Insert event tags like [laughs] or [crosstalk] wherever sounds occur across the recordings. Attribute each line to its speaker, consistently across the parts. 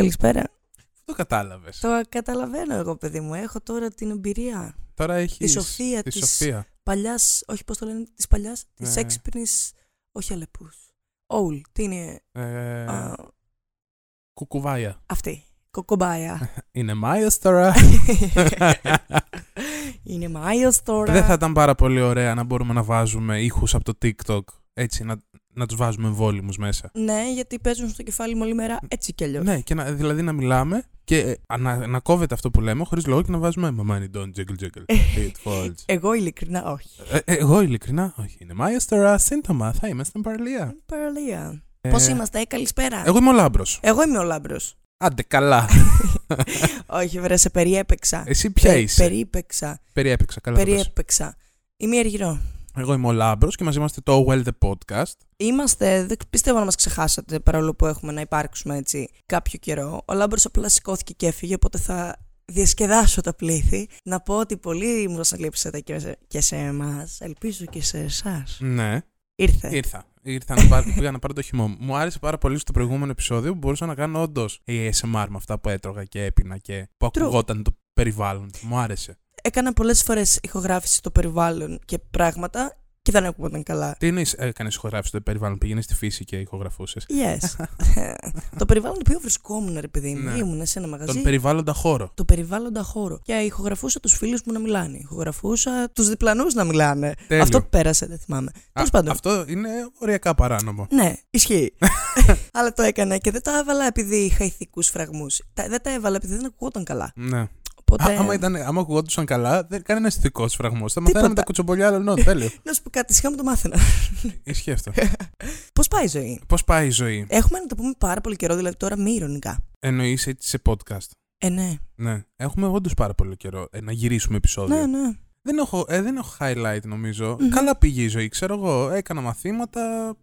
Speaker 1: Καλησπέρα.
Speaker 2: Το κατάλαβες.
Speaker 1: Το καταλαβαίνω εγώ, παιδί μου. Έχω τώρα την εμπειρία
Speaker 2: Τώρα έχεις.
Speaker 1: Τη Σοφία
Speaker 2: Τη
Speaker 1: της-
Speaker 2: Σοφία.
Speaker 1: παλιάς, όχι πώς το λένε, της παλιάς, της
Speaker 2: Ναι.
Speaker 1: έξυπνης. Όχι αλεπούς. Όλ. Τι είναι.
Speaker 2: Ε,
Speaker 1: α,
Speaker 2: κουκουβάια.
Speaker 1: αυτή. Κοκομπάια. [laughs]
Speaker 2: Είναι Μάιος τώρα. [laughs]
Speaker 1: είναι Μάιος τώρα.
Speaker 2: Δεν θα ήταν πάρα πολύ ωραία να μπορούμε να βάζουμε ήχους από το TikTok. Έτσι, να, να τους βάζουμε εμβόλυμους μέσα.
Speaker 1: Ναι, γιατί παίζουν στο κεφάλι μου όλη μέρα έτσι κι αλλιώς.
Speaker 2: Ναι, και να, δηλαδή να μιλάμε και ε, να, να κόβεται αυτό που λέμε χωρίς λόγο και να βάζουμε My money don't jiggle jiggle. It falls.
Speaker 1: Εγώ ειλικρινά όχι.
Speaker 2: Ε, ε, εγώ ειλικρινά, όχι. Είναι Μάιο τώρα, σύντομα. Θα είμαστε παραλία.
Speaker 1: Παραλία.
Speaker 2: Ε,
Speaker 1: Πώς είμαστε, ε, καλησπέρα.
Speaker 2: Εγώ είμαι ο Λάμπρος.
Speaker 1: Εγώ είμαι ο Λάμπρος.
Speaker 2: Άντε, καλά. [laughs]
Speaker 1: όχι, βρε, σε περιέπεξα.
Speaker 2: Εσύ ποια
Speaker 1: Πε-
Speaker 2: είσαι;
Speaker 1: Περιέπεξα.
Speaker 2: Περιέπαιξα, καλά. το πες.
Speaker 1: Περιέπεξα. Είμαι η Αργυρό.
Speaker 2: Εγώ είμαι ο Λάμπρος και μαζί είμαστε το Well The Podcast.
Speaker 1: Είμαστε, δεν πιστεύω να μας ξεχάσατε παρόλο που έχουμε να υπάρξουμε έτσι κάποιο καιρό. Ο Λάμπρος απλά σηκώθηκε και έφυγε, οπότε θα διασκεδάσω τα πλήθη. Να πω ότι πολύ μου λείψατε και σε, και σε εμάς, ελπίζω και σε εσάς.
Speaker 2: Ναι.
Speaker 1: Ήρθε.
Speaker 2: Ήρθα. Ήρθα να πάρω, πήγα να πάρω το χυμό μου. Μου άρεσε πάρα πολύ στο προηγούμενο επεισόδιο που μπορούσα να κάνω όντως ASMR με αυτά που έτρωγα και έπινα και που
Speaker 1: True.
Speaker 2: ακουγόταν το περιβάλλον. Μου άρεσε.
Speaker 1: Έκανα πολλές φορές ηχογράφηση στο περιβάλλον και πράγματα και δεν ακούγονταν καλά.
Speaker 2: Τι είναι, έκανες ηχογράφηση στο περιβάλλον, πήγαινες στη φύση και ηχογραφούσες;
Speaker 1: Yes. [laughs] το περιβάλλον το οποίο βρισκόμουν, ρε παιδί μου.
Speaker 2: Ναι.
Speaker 1: Ήμουν σε ένα μαγαζί.
Speaker 2: Τον περιβάλλοντα χώρο.
Speaker 1: το περιβάλλοντα χώρο. Και ηχογραφούσα τους φίλους μου να μιλάνε. Ηχογραφούσα τους διπλανούς να μιλάνε.
Speaker 2: Τέλειο.
Speaker 1: Αυτό που πέρασε, δεν θυμάμαι.
Speaker 2: Α,
Speaker 1: Τέλος πάντων.
Speaker 2: Αυτό είναι οριακά παράνομο.
Speaker 1: Ναι, ισχύει. [laughs] Αλλά το έκανα και δεν τα έβαλα επειδή είχα ηθικούς φραγμούς. Δεν τα έβαλα επειδή δεν ακούγονταν καλά.
Speaker 2: Ναι.
Speaker 1: Οπότε.
Speaker 2: Α, άμα, ήταν, άμα ακουγόντουσαν καλά, δεν κανένα ηθικό φραγμός. Θα
Speaker 1: Τίποτα.
Speaker 2: μαθαίναμε τα κουτσομπολιά άλλων. Τέλειο. [laughs]
Speaker 1: Να σου πω κάτι, σιγά μου το μάθαινα. [laughs]
Speaker 2: Ισχύει αυτό. [laughs]
Speaker 1: Πώς πάει η ζωή;
Speaker 2: Πώς πάει η ζωή,
Speaker 1: Έχουμε να το πούμε πάρα πολύ καιρό, δηλαδή τώρα μη ηρωνικά.
Speaker 2: εννοείς έτσι σε podcast;
Speaker 1: Ε, ναι.
Speaker 2: Ναι. Έχουμε όντως πάρα πολύ καιρό ε, να γυρίσουμε επεισόδιο.
Speaker 1: Ναι, ναι.
Speaker 2: Δεν έχω, ε, δεν έχω highlight νομίζω.
Speaker 1: Μμμ.
Speaker 2: Καλά πήγε η ζωή. Ξέρω εγώ, έκανα μαθήματα.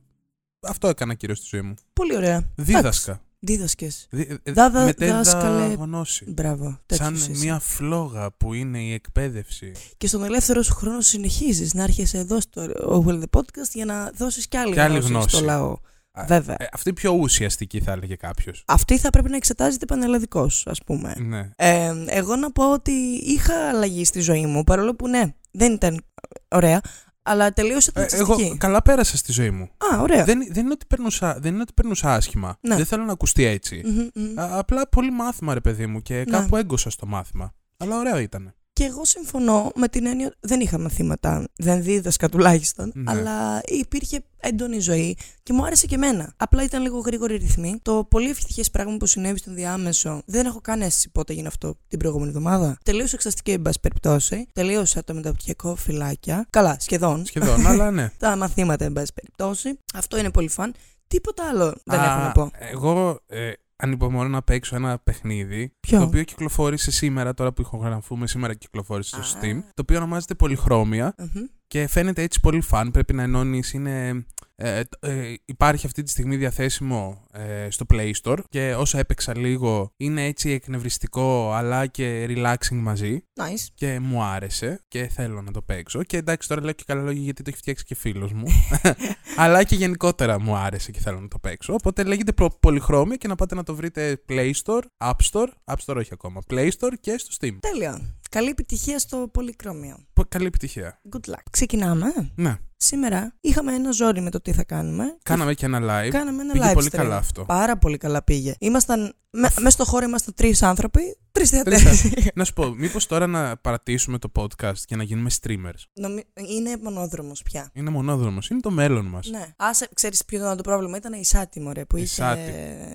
Speaker 2: Αυτό έκανα κυρίως στη ζωή μου.
Speaker 1: Πολύ ωραία.
Speaker 2: Δίδασκα.
Speaker 1: Δίδασκες.
Speaker 2: Δι- ε,
Speaker 1: Δάδα-
Speaker 2: μετέδα
Speaker 1: δάσκαλε.
Speaker 2: γνώση.
Speaker 1: Μπράβο.
Speaker 2: Σαν
Speaker 1: τέτοιος είσαι.
Speaker 2: μια φλόγα που είναι η εκπαίδευση.
Speaker 1: Και στον ελεύθερο σου χρόνο συνεχίζεις να έρχεσαι εδώ στο Well the Podcast για να δώσεις κι άλλη,
Speaker 2: Κι άλλη
Speaker 1: γνώση,
Speaker 2: γνώση.
Speaker 1: στο λαό.
Speaker 2: Α,
Speaker 1: Βέβαια.
Speaker 2: Ε, αυτή πιο ουσιαστική θα έλεγε κάποιος.
Speaker 1: Αυτή θα πρέπει να εξετάζεται πανελλαδικώ, ας πούμε.
Speaker 2: Ναι.
Speaker 1: Ε, εγώ να πω ότι είχα αλλαγή στη ζωή μου, παρόλο που ναι, δεν ήταν ωραία, αλλά τελείωσε
Speaker 2: Ε,
Speaker 1: ταξιστική.
Speaker 2: εγώ καλά πέρασα στη ζωή μου.
Speaker 1: Α, ωραία.
Speaker 2: Δεν, δεν, είναι ότι περνούσα, δεν είναι ότι περνούσα άσχημα.
Speaker 1: Ναι.
Speaker 2: Δεν θέλω να ακουστεί έτσι.
Speaker 1: Μμμ, μμμ.
Speaker 2: Α, απλά πολύ μάθημα, ρε παιδί μου, και
Speaker 1: Ναι.
Speaker 2: κάπου έγκωσα στο μάθημα. Αλλά ωραίο ήταν.
Speaker 1: Και εγώ συμφωνώ με την έννοια ότι δεν είχα μαθήματα, δεν δίδασκα τουλάχιστον,
Speaker 2: Ναι.
Speaker 1: αλλά υπήρχε έντονη ζωή και μου άρεσε και εμένα. Απλά ήταν λίγο γρήγορη ρυθμή. Το πολύ ευτυχές πράγμα που συνέβη στον διάμεσο δεν έχω καν αίσθηση πότε έγινε αυτό την προηγούμενη εβδομάδα. Τελείωσα εξαστική, εν πάση περιπτώσει. Τελείωσα το μεταπτυχιακό φυλάκια. Καλά, σχεδόν.
Speaker 2: Σχεδόν, [laughs] αλλά ναι.
Speaker 1: Τα μαθήματα, εν πάση περιπτώσει. Αυτό είναι πολύ φαν. Τίποτα άλλο δεν
Speaker 2: Α,
Speaker 1: έχω να πω.
Speaker 2: Εγώ ε, ανυπομονώ να παίξω ένα παιχνίδι.
Speaker 1: Ποιο;
Speaker 2: Το οποίο κυκλοφόρησε σήμερα, τώρα που ηχογραφούμε, σήμερα κυκλοφόρησε στο
Speaker 1: Α.
Speaker 2: Steam. Το οποίο ονομάζεται Πολυχρώμια
Speaker 1: Μμμ.
Speaker 2: Και φαίνεται έτσι πολύ φαν. Πρέπει να ενώνεις. Είναι, ε, ε, υπάρχει αυτή τη στιγμή διαθέσιμο ε, στο Play Store και όσο έπαιξα λίγο είναι έτσι εκνευριστικό αλλά και relaxing μαζί.
Speaker 1: Nice.
Speaker 2: Και μου άρεσε και θέλω να το παίξω. Και εντάξει, τώρα λέω και καλά λόγια γιατί το έχει φτιάξει και φίλος μου. [laughs] Αλλά και γενικότερα μου άρεσε και θέλω να το παίξω. Οπότε λέγεται προ- πολυχρώμια και να πάτε να το βρείτε Play Store, App Store, App Store όχι ακόμα, Play Store και στο Steam.
Speaker 1: Τέλεια. Καλή επιτυχία στο πολυκρόμιο.
Speaker 2: Πο- Καλή επιτυχία.
Speaker 1: Good luck. Ξεκινάμε.
Speaker 2: Ναι,
Speaker 1: Σήμερα είχαμε ένα ζόρι με το τι θα κάνουμε.
Speaker 2: κάναμε και ένα live.
Speaker 1: Κάναμε ένα
Speaker 2: Πήγε
Speaker 1: live
Speaker 2: πολύ
Speaker 1: stream.
Speaker 2: καλά αυτό.
Speaker 1: Πάρα πολύ καλά πήγε. Ήμασταν. Με, μέσα στο χώρο ήμασταν τρεις άνθρωποι, τρεις θεατές.
Speaker 2: Τρεις [laughs] Να σου πω, μήπως τώρα να παρατήσουμε το podcast και να γίνουμε streamers;
Speaker 1: Είναι μονόδρομος πια.
Speaker 2: Είναι μονόδρομος, είναι το μέλλον μας.
Speaker 1: Ναι. Άσε, ξέρεις ποιο ήταν το πρόβλημα; Ήταν η Σάτι, μωρέ, που
Speaker 2: Η
Speaker 1: είχε.
Speaker 2: Σάτι.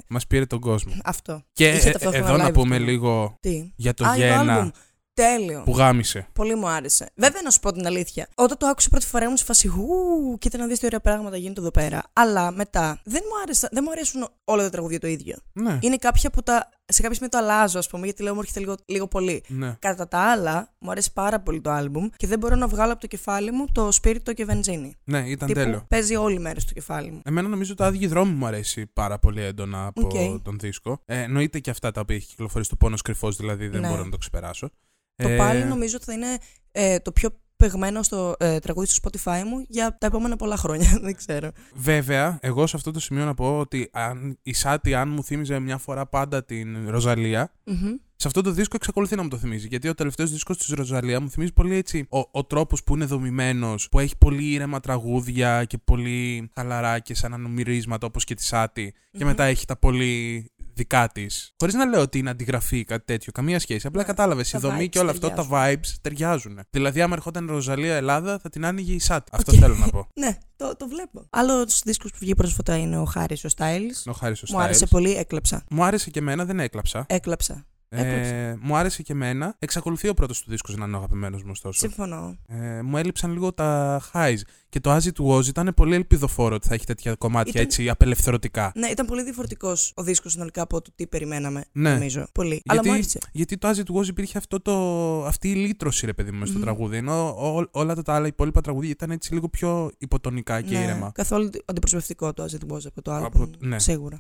Speaker 2: Μας πήρε τον κόσμο.
Speaker 1: Αυτό.
Speaker 2: Και
Speaker 1: Είχε
Speaker 2: ε,
Speaker 1: ταυτόχρονα
Speaker 2: εδώ να
Speaker 1: live
Speaker 2: πούμε
Speaker 1: stream.
Speaker 2: λίγο
Speaker 1: Τι;
Speaker 2: για το
Speaker 1: Α, για το
Speaker 2: Γένα
Speaker 1: άλμπουμ. Τέλειο.
Speaker 2: που γάμισε.
Speaker 1: Πολύ μου άρεσε. Βέβαια, να σου πω την αλήθεια. Όταν το άκουσα πρώτη φορά ήμουν σε φάση. Ου, κοίτα να δεις τι ωραία πράγματα γίνεται εδώ πέρα. Αλλά μετά δεν μου, άρεσα, δεν μου αρέσουν όλα τα τραγούδια το ίδιο.
Speaker 2: Ναι.
Speaker 1: Είναι κάποια που τα. Σε κάποια σημεία το αλλάζω, ας πούμε, γιατί λέω μου έρχεται λίγο, λίγο πολύ.
Speaker 2: ναι.
Speaker 1: Κατά τα άλλα, μου αρέσει πάρα πολύ το άλμπουμ και δεν μπορώ να βγάλω από το κεφάλι μου το Σπίριτο και Βενζίνη.
Speaker 2: Ναι, ήταν
Speaker 1: Τύπου,
Speaker 2: τέλειο.
Speaker 1: παίζει όλη μέρα στο κεφάλι μου.
Speaker 2: Εμένα νομίζω το άδειο δρόμο μου αρέσει πάρα πολύ έντονα από
Speaker 1: Οκ.
Speaker 2: τον δίσκο. Ε, εννοείται και αυτά τα οποία έχει κυκλοφορήσει το πόνος κρυφός, δηλαδή δεν
Speaker 1: Ναι.
Speaker 2: μπορώ να το ξεπεράσω.
Speaker 1: Το
Speaker 2: Ε,
Speaker 1: πάλι νομίζω ότι θα είναι ε, το πιο παιγμένο στο ε, τραγούδι στο Spotify μου για τα επόμενα πολλά χρόνια. [laughs] Δεν ξέρω.
Speaker 2: Βέβαια, εγώ σε αυτό το σημείο να πω ότι αν, η Σάττι, αν μου θύμιζε μια φορά πάντα την Ροζαλία,
Speaker 1: Μμμ.
Speaker 2: σε αυτό το δίσκο εξακολουθεί να μου το θυμίζει. Γιατί ο τελευταίος δίσκος της Ροζαλία μου θυμίζει πολύ έτσι. Ο, ο τρόπος που είναι δομημένος, που έχει πολύ ήρεμα τραγούδια και πολύ χαλαρά και σαν νανουρίσματα όπως και τη Σάττι. Και
Speaker 1: Μμμ.
Speaker 2: μετά έχει τα πολύ δικά της. Χωρίς να λέω ότι είναι αντιγραφή ή κάτι τέτοιο. Καμία σχέση. Απλά
Speaker 1: Ναι,
Speaker 2: κατάλαβες. Η
Speaker 1: τα
Speaker 2: δομή
Speaker 1: vibes
Speaker 2: και όλο αυτό, τα
Speaker 1: ταιριάζουν.
Speaker 2: vibes ταιριάζουν. Δηλαδή, άμα ερχόταν η Ροζαλία Ελλάδα, θα την άνοιγε η Σάττι. Αυτό
Speaker 1: Οκ.
Speaker 2: θέλω να πω. [laughs]
Speaker 1: Ναι, το, το βλέπω. Άλλο δίσκο που βγήκε πρόσφατα είναι ο Χάρης ο Styles.
Speaker 2: Ο Χάρης ο
Speaker 1: Μου άρεσε
Speaker 2: Styles.
Speaker 1: πολύ, έκλαψα.
Speaker 2: Μου άρεσε και εμένα, δεν έκλαψα.
Speaker 1: Έκλαψα.
Speaker 2: Ε,
Speaker 1: Έκλαψε.
Speaker 2: μου άρεσε και εμένα. Εξακολουθεί ο πρώτος του δίσκος να είναι ο αγαπημένος μου, ωστόσο.
Speaker 1: Συμφωνώ.
Speaker 2: Ε, μου έλειψαν λίγο τα highs. Και το As It Was ήταν πολύ ελπιδοφόρο ότι θα έχει τέτοια κομμάτια
Speaker 1: Ήταν-
Speaker 2: έτσι απελευθερωτικά.
Speaker 1: Ναι, ήταν πολύ διαφορετικός ο δίσκος συνολικά από το τι περιμέναμε.
Speaker 2: Ναι.
Speaker 1: Νομίζω. Πολύ. Αλλά μου άρεσε.
Speaker 2: γιατί το As It Was υπήρχε αυτό το, αυτή η λύτρωση, ρε παιδί μου, μες στο
Speaker 1: Μμμ.
Speaker 2: τραγούδι. Ενώ ό- όλα τα άλλα υπόλοιπα τραγούδια ήταν έτσι λίγο πιο υποτονικά και
Speaker 1: ναι,
Speaker 2: ήρεμα.
Speaker 1: Καθόλου αντιπροσωπευτικό το As It Was από το άλλο.
Speaker 2: Από- ναι.
Speaker 1: Σίγουρα.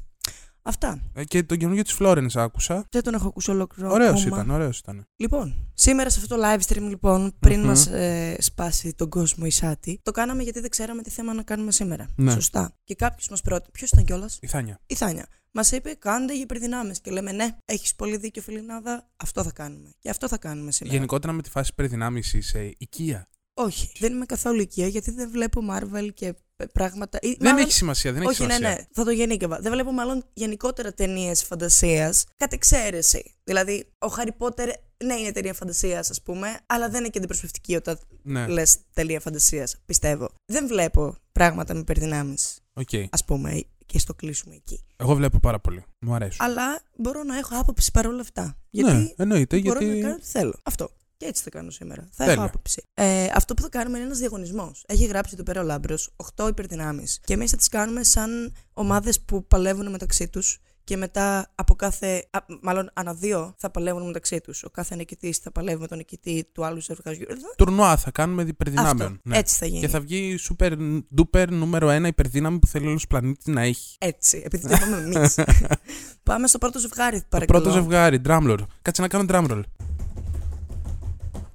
Speaker 1: Αυτά.
Speaker 2: Ε, και τον καινούργιο της Florence άκουσα.
Speaker 1: Δεν τον έχω ακούσει ολόκληρο.
Speaker 2: Ωραίος
Speaker 1: ακόμα.
Speaker 2: ήταν, ωραίος ήταν.
Speaker 1: Λοιπόν, σήμερα σε αυτό το live stream, λοιπόν, πριν
Speaker 2: Μμμ.
Speaker 1: μας ε, σπάσει τον κόσμο η Σάτι, το κάναμε γιατί δεν ξέραμε τι θέμα να κάνουμε σήμερα.
Speaker 2: Ναι.
Speaker 1: Σωστά. Και κάποιος μας πρότεινε. Ποιος ήταν κιόλας,
Speaker 2: Η Θάνια.
Speaker 1: η Θάνια. Μας είπε: Κάντε για υπερδυνάμεις. Και λέμε: Ναι, έχεις πολύ δίκιο, Φιλινάδα. Αυτό θα κάνουμε. Και αυτό θα κάνουμε σήμερα.
Speaker 2: Γενικότερα με τη φάση υπερδυνάμεις είσαι οικεία.
Speaker 1: Όχι, δεν είμαι καθόλου οικεία γιατί δεν βλέπω Marvel και ε, πράγματα. ή
Speaker 2: Δεν
Speaker 1: μάλλον-
Speaker 2: έχει σημασία, δεν έχει
Speaker 1: Όχι, ναι,
Speaker 2: σημασία.
Speaker 1: ναι, θα το γενίκευα. Δεν βλέπω μάλλον γενικότερα ταινίες φαντασίας κατ' εξαίρεση. Δηλαδή, ο Χάρι Πότερ, ναι, είναι ταινία φαντασίας, ας πούμε, αλλά δεν είναι και αντιπροσωπευτική όταν
Speaker 2: Ναι,
Speaker 1: λες ταινία φαντασίας, πιστεύω. Δεν βλέπω πράγματα με υπερδυνάμεις,
Speaker 2: οκ.
Speaker 1: ας πούμε, και ας το κλείσουμε εκεί.
Speaker 2: Εγώ βλέπω πάρα πολύ. Μου αρέσουν.
Speaker 1: Αλλά μπορώ να έχω άποψη παρόλα αυτά. Γιατί
Speaker 2: ναι, εννοείται,
Speaker 1: μπορώ
Speaker 2: γιατί.
Speaker 1: να κάνω ό,τι θέλω. Αυτό. Και έτσι θα κάνω σήμερα. Θα
Speaker 2: Τέλεια.
Speaker 1: έχω άποψη. Ε, αυτό που θα κάνουμε είναι ένας διαγωνισμός. Έχει γράψει εδώ πέρα ο Λάμπρος 8 υπερδυνάμεις. Και εμείς θα τις κάνουμε σαν ομάδες που παλεύουν μεταξύ τους. Και μετά από κάθε. Α, μάλλον ανά δύο θα παλεύουν μεταξύ τους. Ο κάθε νικητής θα παλεύει με τον νικητή του άλλου ζευγαριού.
Speaker 2: Τουρνουά θα κάνουμε
Speaker 1: Αυτό.
Speaker 2: υπερδυνάμεων. Ναι.
Speaker 1: Έτσι θα γίνει.
Speaker 2: Και θα βγει super duper νούμερο ένα υπερδύναμη που θέλει όλος ο πλανήτης να έχει.
Speaker 1: Έτσι. Επειδή [laughs] το είπαμε εμείς. [laughs] Πάμε στο πρώτο ζευγάρι,
Speaker 2: Το
Speaker 1: παρακαλώ.
Speaker 2: πρώτο ζευγάρι, drumroll. Κάτσε να κάνω drumroll.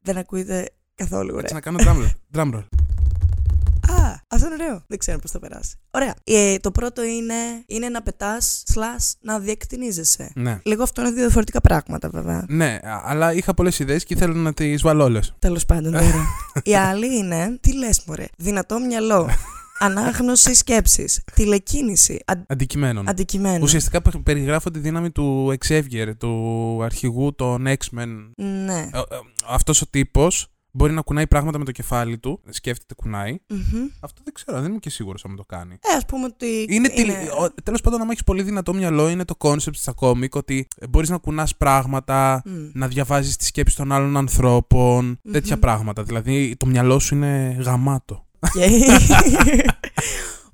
Speaker 1: Δεν ακούγεται καθόλου
Speaker 2: Κάτσε
Speaker 1: ωραία.
Speaker 2: να κάνω drumroll. drumroll.
Speaker 1: Α, αυτό είναι ωραίο. Δεν ξέρω πώς θα περάσει. Ωραία. Ε, το πρώτο είναι, είναι να πετάς, slash να διεκτηνίζεσαι.
Speaker 2: Ναι.
Speaker 1: Λίγο αυτό είναι δύο διαφορετικά πράγματα, βέβαια.
Speaker 2: Ναι, α- αλλά είχα πολλές ιδέες και ήθελα να τις βάλω όλες.
Speaker 1: Τέλος πάντων, τώρα. [laughs] Η άλλη είναι. Τι λες, Μωρέ. Δυνατό μυαλό. Ανάγνωση σκέψης. Τηλεκίνηση. Αν,
Speaker 2: Αντικειμένων.
Speaker 1: αντικειμένου.
Speaker 2: Ουσιαστικά πε- περιγράφω τη δύναμη του Xavier, του αρχηγού των X-Men.
Speaker 1: Ναι.
Speaker 2: Αυτός ο τύπος μπορεί να κουνάει πράγματα με το κεφάλι του. Σκέφτεται, κουνάει.
Speaker 1: Μμμ.
Speaker 2: Αυτό δεν ξέρω, δεν είμαι και σίγουρος αν το κάνει.
Speaker 1: Ε, ας πούμε ότι.
Speaker 2: Είναι, Τέλος πάντων, άμα έχεις πολύ δυνατό μυαλό, είναι το concept στα κόμικ ότι μπορείς να κουνάς πράγματα,
Speaker 1: Μμ.
Speaker 2: να διαβάζεις τις σκέψεις των άλλων ανθρώπων, τέτοια
Speaker 1: Μμμ.
Speaker 2: πράγματα. Δηλαδή, το μυαλό σου είναι γαμάτο.
Speaker 1: Οκ.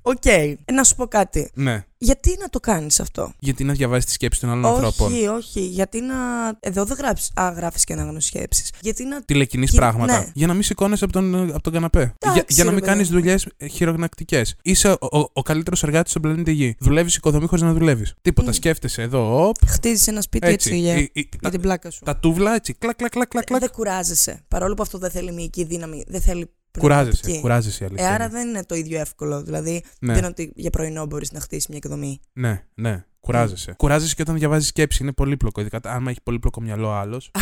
Speaker 1: Οκ. Ε, Να σου πω κάτι.
Speaker 2: Ναι.
Speaker 1: Γιατί να το κάνεις αυτό;
Speaker 2: Γιατί να διαβάζεις τις σκέψεις των άλλων ανθρώπων;
Speaker 1: Όχι, όχι. Γιατί να. Εδώ δεν γράφει. Α, γράφεις και ανάγνωση σκέψης. Γιατί να.
Speaker 2: Τηλεκινείς
Speaker 1: Κι-
Speaker 2: πράγματα.
Speaker 1: ναι.
Speaker 2: Για να μην σηκώνεσαι από τον, από τον καναπέ. για, για να
Speaker 1: ρε
Speaker 2: μην
Speaker 1: παιδί
Speaker 2: κάνεις
Speaker 1: μου.
Speaker 2: δουλειές χειρωνακτικές. Είσαι ο, ο, ο καλύτερος εργάτης στον πλανήτη Γη. Δουλεύεις οικοδομή χωρίς να δουλεύεις. Τίποτα.
Speaker 1: Μμ.
Speaker 2: Σκέφτεσαι εδώ, οπ,
Speaker 1: Χτίζεις ένα σπίτι έτσι,
Speaker 2: έτσι.
Speaker 1: για,
Speaker 2: Η- η-
Speaker 1: για
Speaker 2: τα,
Speaker 1: την πλάκα σου.
Speaker 2: τα τούβλα έτσι. Κλακ, κλακ, κλακ, κλακ. κλακ.
Speaker 1: Δεν κουράζεσαι. Παρόλο που αυτό δεν θέλει μυϊκή δύναμη, δεν θέλει.
Speaker 2: Κουράζεσαι.
Speaker 1: πνευματική.
Speaker 2: Κουράζεσαι η αλήθεια.
Speaker 1: Ε, άρα
Speaker 2: είναι.
Speaker 1: δεν είναι το ίδιο εύκολο. Δηλαδή,
Speaker 2: ναι.
Speaker 1: δεν είναι ότι για πρωινό μπορείς να χτίσεις μια εκδομή.
Speaker 2: ναι, ναι. Κουράζεσαι. Κουράζεσαι και όταν διαβάζεις σκέψη. Είναι πολύπλοκο. Ειδικά άμα έχει πολύπλοκο μυαλό άλλος. [laughs]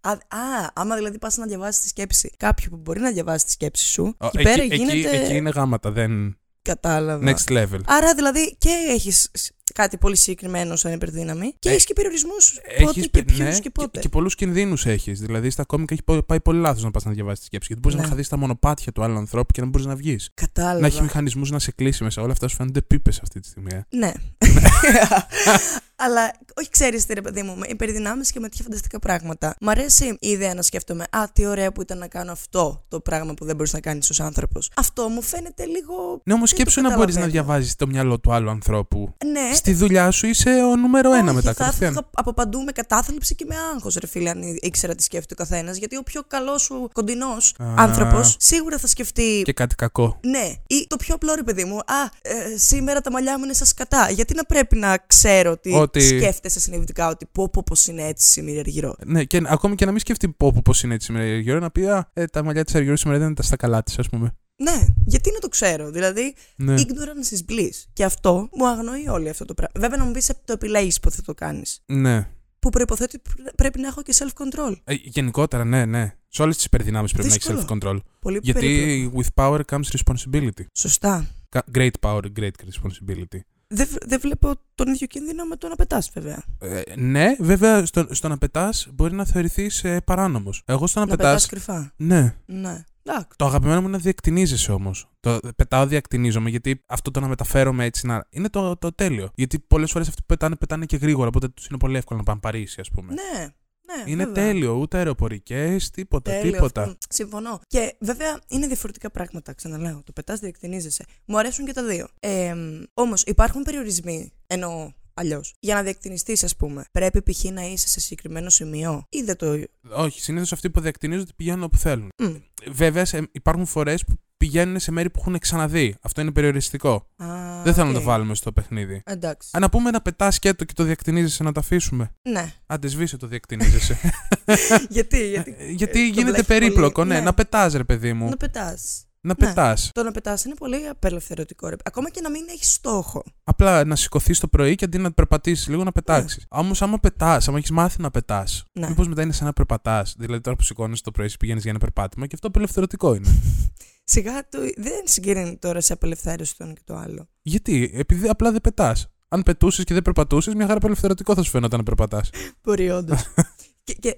Speaker 1: Α, α, άμα δηλαδή πας να διαβάσεις τη σκέψη κάποιου που μπορεί να διαβάσει τη σκέψη σου,
Speaker 2: Ω,
Speaker 1: εκεί πέρα
Speaker 2: εκεί,
Speaker 1: γίνεται.
Speaker 2: εκεί είναι γάματα. Δεν...
Speaker 1: Κατάλαβα.
Speaker 2: Next level.
Speaker 1: Άρα δηλαδή και έχεις κάτι πολύ συγκεκριμένο σαν υπερδύναμη και
Speaker 2: Ε,
Speaker 1: έχεις και περιορισμούς.
Speaker 2: Έχεις
Speaker 1: Πότε και
Speaker 2: πε-
Speaker 1: ποιους
Speaker 2: ναι,
Speaker 1: και πότε.
Speaker 2: Και, πολλούς κινδύνους έχεις. Δηλαδή στα κόμικα έχει πο- πάει πολύ λάθος να πας να διαβάσεις τη σκέψη. Γιατί μπορείς
Speaker 1: Ναι.
Speaker 2: να χαδίσει τα μονοπάτια του άλλου ανθρώπου και να μπορείς να βγεις.
Speaker 1: Κατάλαβα.
Speaker 2: Να έχει μηχανισμούς να σε κλείσει μέσα. Όλα αυτά σου φαίνονται πίπες αυτή τη στιγμή. ε.
Speaker 1: Ναι. [laughs] [laughs] Αλλά όχι, ξέρεις τι ρε παιδί μου, με υπερδυνάμεις και με τέτοια φανταστικά πράγματα. Μ' αρέσει η ιδέα να σκέφτομαι, Α, τι ωραία που ήταν να κάνω αυτό το πράγμα που δεν μπορείς να κάνεις ως άνθρωπος. Αυτό μου φαίνεται λίγο.
Speaker 2: Ναι, όμως
Speaker 1: Δεν
Speaker 2: σκέψου
Speaker 1: το
Speaker 2: να μπορείς να
Speaker 1: καταλαβαίνω.
Speaker 2: διαβάζεις το μυαλό του άλλου ανθρώπου
Speaker 1: Ναι,
Speaker 2: Στη δουλειά σου είσαι ο νούμερο ένα
Speaker 1: Όχι,
Speaker 2: μετά.
Speaker 1: Θα
Speaker 2: κατευθείαν.
Speaker 1: έφευγα από παντού με κατάθλιψη και με άγχος, ρε φίλε, αν ήξερα τι σκέφτεται ο καθένας. Γιατί ο πιο καλός σου κοντινός
Speaker 2: Α.
Speaker 1: άνθρωπος σίγουρα θα σκεφτεί.
Speaker 2: Και κάτι κακό.
Speaker 1: Ναι, ή το πιο απλό ρε παιδί μου. Α, ε, σήμερα τα μαλλιά μου είναι σαν σκατά. Γιατί να πρέπει να ξέρω ότι,
Speaker 2: Ότι-
Speaker 1: σκέφτεσαι συνειδητικά ότι πω πω πως είναι έτσι σήμερα γύρω.
Speaker 2: Ναι, και ακόμη και να μην σκεφτεί πω πώ είναι έτσι σήμερα η Αργυρό, να πει Α, ε, τα μαλλιά της Αργυρός σήμερα δεν ήταν στα καλά της, ας πούμε.
Speaker 1: Ναι, γιατί να το ξέρω. Δηλαδή,
Speaker 2: Ναι.
Speaker 1: ignorance is bliss. Και αυτό μου αγνοεί όλο αυτό το πράγμα. Βέβαια, να μου πεις το επιλέγεις πότε θα το κάνεις.
Speaker 2: ναι.
Speaker 1: Που προποθέτει ότι πρέ- πρέπει να έχω και self-control.
Speaker 2: Ε, γενικότερα, ναι, ναι. Σε όλες τις υπερδυνάμεις πρέπει να έχεις
Speaker 1: Δύσκολο.
Speaker 2: self-control.
Speaker 1: Πολύ περίπλοκο.
Speaker 2: Γιατί with power comes responsibility.
Speaker 1: Σωστά.
Speaker 2: Κα- Great power, great responsibility.
Speaker 1: Δεν β- δεν βλέπω τον ίδιο κίνδυνο με το να πετάς, βέβαια.
Speaker 2: Ε, ναι, βέβαια, στο, στο να πετάς μπορεί να θεωρηθεί ε, παράνομος. Εγώ στο να,
Speaker 1: να
Speaker 2: πετάς.
Speaker 1: πετάς κρυφά.
Speaker 2: Ναι.
Speaker 1: Ναι. Εντάξει.
Speaker 2: Το αγαπημένο μου είναι να διακτηνίζεσαι όμως. Το πετάω, διακτηνίζομαι, γιατί αυτό το να μεταφέρομαι έτσι να. είναι το, το τέλειο. Γιατί πολλές φορές αυτοί που πετάνε, πετάνε και γρήγορα, οπότε τους είναι πολύ εύκολο να πάνε Παρίσι, ας πούμε.
Speaker 1: Ναι, ναι.
Speaker 2: είναι
Speaker 1: βέβαια.
Speaker 2: τέλειο, ούτε αεροπορικές, τίποτα,
Speaker 1: Τέλειος
Speaker 2: τίποτα.
Speaker 1: αυτό. Συμφωνώ. Και βέβαια είναι διαφορετικά πράγματα, ξαναλέω. Το πετάς, διακτινίζεσαι. Μου αρέσουν και τα δύο. Ε, Όμως υπάρχουν περιορισμοί, ενώ αλλιώς. Για να διακτινιστείς, ας πούμε, πρέπει π.χ. να είσαι σε συγκεκριμένο σημείο ή δεν το.
Speaker 2: Όχι, συνήθως αυτοί που διακτινίζονται πηγαίνουν όπου θέλουν.
Speaker 1: Μμ.
Speaker 2: Βέβαια, σε, υπάρχουν φορές που πηγαίνουν σε μέρη που έχουν ξαναδεί. Αυτό είναι περιοριστικό.
Speaker 1: Α,
Speaker 2: Δεν θέλω να
Speaker 1: οκ.
Speaker 2: το βάλουμε στο παιχνίδι.
Speaker 1: Εντάξει.
Speaker 2: Αν να πούμε να πετάς σκέτο και το διακτινίζεσαι να το αφήσουμε.
Speaker 1: Ναι.
Speaker 2: Άντε, σβήσε το διακτινίζεσαι. [laughs]
Speaker 1: γιατί, γιατί.
Speaker 2: Ε, Γιατί
Speaker 1: το
Speaker 2: γίνεται
Speaker 1: μπλέχει
Speaker 2: περίπλοκο,
Speaker 1: πολύ.
Speaker 2: ναι.
Speaker 1: Ναι.
Speaker 2: Να πετάς, ρε παιδί μου.
Speaker 1: Να πετάς.
Speaker 2: Να
Speaker 1: Ναι.
Speaker 2: πετάς.
Speaker 1: Το να πετάς είναι πολύ απελευθερωτικό. Ρε. Ακόμα και να μην έχεις στόχο.
Speaker 2: Απλά να σηκωθείς το πρωί και αντί να περπατήσεις λίγο να πετάξεις. Όμως, άμα πετάς, άμα έχεις μάθει να πετάς,
Speaker 1: Ναι.
Speaker 2: μήπως μετά είναι σαν να περπατάς. Δηλαδή, τώρα που σηκώνει το πρωί, πηγαίνεις για ένα περπάτημα και αυτό απελευθερωτικό είναι. [laughs]
Speaker 1: Σιγά το. Δεν συγκρίνει τώρα σε απελευθέρωση το ένα και το άλλο.
Speaker 2: Γιατί, επειδή απλά δεν πετάς. Αν πετούσες και δεν περπατούσες, μια χαρά απελευθερωτικό θα σου φαίνονταν να περπατάς. [laughs]
Speaker 1: Μπορεί όντως. [laughs] και και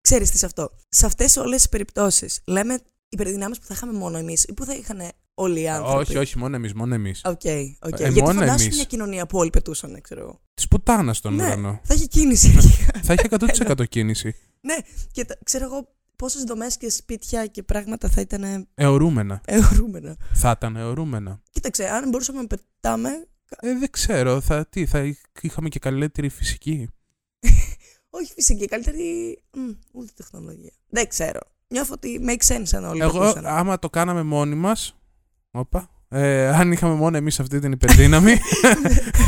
Speaker 1: ξέρεις τι σε αυτό; Σε αυτές όλες τις περιπτώσεις λέμε υπερδυνάμεις που θα είχαμε μόνο εμείς ή που θα είχαν όλοι οι άνθρωποι;
Speaker 2: όχι, όχι, μόνο εμείς, μόνο εμείς.
Speaker 1: OK, OK.
Speaker 2: Ε,
Speaker 1: Γιατί
Speaker 2: μόνο
Speaker 1: φαντάσου
Speaker 2: εμείς.
Speaker 1: μια κοινωνία που όλοι πετούσαν, ξέρω εγώ.
Speaker 2: Της πουτάνας στον
Speaker 1: ναι,
Speaker 2: ουρανό.
Speaker 1: θα έχει κίνηση εκεί. [laughs]
Speaker 2: θα είχε 100% κίνηση.
Speaker 1: και τα- ξέρω εγώ πόσες δομές και σπίτια και πράγματα θα ήταν
Speaker 2: Αιωρούμενα.
Speaker 1: αιωρούμενα.
Speaker 2: Θα ήταν αιωρούμενα.
Speaker 1: Κοίταξε, αν μπορούσαμε να πετάμε.
Speaker 2: Ε, δεν ξέρω, θα, τι, θα είχαμε και καλύτερη φυσική. [laughs]
Speaker 1: Όχι φυσική, καλύτερη. Μ, ούτε τεχνολογία. Δεν ξέρω. Νιώθω ότι make sense αν όλοι
Speaker 2: Εγώ,
Speaker 1: πετούσαν.
Speaker 2: άμα το κάναμε μόνοι μας. Όπα. Ε, αν είχαμε μόνο εμείς αυτή την υπερδύναμη.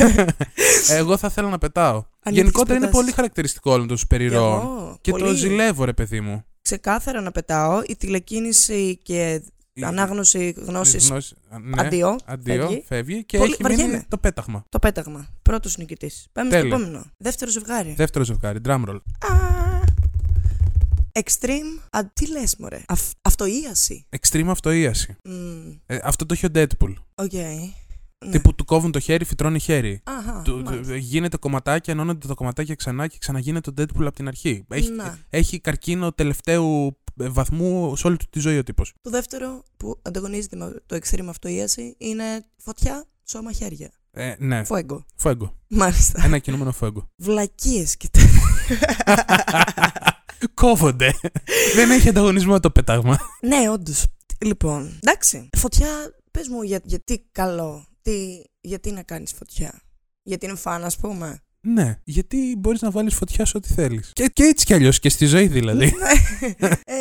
Speaker 2: [laughs] εγώ θα θέλω να πετάω.
Speaker 1: Αν
Speaker 2: Γενικότερα
Speaker 1: είχες
Speaker 2: είναι
Speaker 1: πετάσει.
Speaker 2: πολύ χαρακτηριστικό όλων των
Speaker 1: Κι
Speaker 2: σπεριρών.
Speaker 1: εγώ,
Speaker 2: Και το
Speaker 1: πολύ.
Speaker 2: ζηλεύω, ρε παιδί μου.
Speaker 1: Ξεκάθαρα να πετάω. Η τηλεκίνηση και
Speaker 2: Η-
Speaker 1: ανάγνωση γνώσης.
Speaker 2: η γνώση- ναι,
Speaker 1: Αντίο.
Speaker 2: Αντίο,
Speaker 1: φεύγει.
Speaker 2: φεύγει, και
Speaker 1: Πολύ-
Speaker 2: έχει μείνει
Speaker 1: βαριέμαι.
Speaker 2: το πέταγμα.
Speaker 1: Το πέταγμα. Πρώτος νικητής. Πάμε
Speaker 2: Τέλεια.
Speaker 1: στο επόμενο. Δεύτερο ζευγάρι.
Speaker 2: Δεύτερο ζευγάρι, drumroll.
Speaker 1: Α, Extreme. Α, τι λες, μωρέ. Αυ, αυτοίαση.
Speaker 2: Extreme αυτοίαση.
Speaker 1: Μμ,
Speaker 2: Ε, αυτό το έχει ο Deadpool.
Speaker 1: OK. Ναι.
Speaker 2: Τύπου του κόβουν το χέρι, φυτρώνει χέρι.
Speaker 1: Αχα,
Speaker 2: Του-
Speaker 1: μάλιστα.
Speaker 2: του- γίνεται κομματάκια, ενώνονται τα κομματάκια ξανά και ξαναγίνεται το Deadpool από την αρχή. Έχει,
Speaker 1: Να.
Speaker 2: έχει καρκίνο τελευταίου ε, βαθμού σε όλη του τη ζωή ο τύπος.
Speaker 1: Το δεύτερο που ανταγωνίζεται με το extreme αυτοΐαση είναι φωτιά, σώμα, χέρια.
Speaker 2: Ε, ναι,
Speaker 1: Φουέγκο.
Speaker 2: φόγκο.
Speaker 1: Μάλιστα.
Speaker 2: Ένα κινούμενο φόγκο.
Speaker 1: Βλακίες και [laughs]
Speaker 2: Κόβονται. Δεν έχει ανταγωνισμό το πέταγμα.
Speaker 1: Ναι, όντως. Λοιπόν, εντάξει. Φωτιά, πες μου για, γιατί καλό. Τι, γιατί να κάνεις φωτιά; Γιατί είναι φαν, ας πούμε.
Speaker 2: Ναι, γιατί μπορείς να βάλεις φωτιά σε ό,τι θέλεις. Και, και έτσι κι αλλιώς και στη ζωή δηλαδή.
Speaker 1: ε,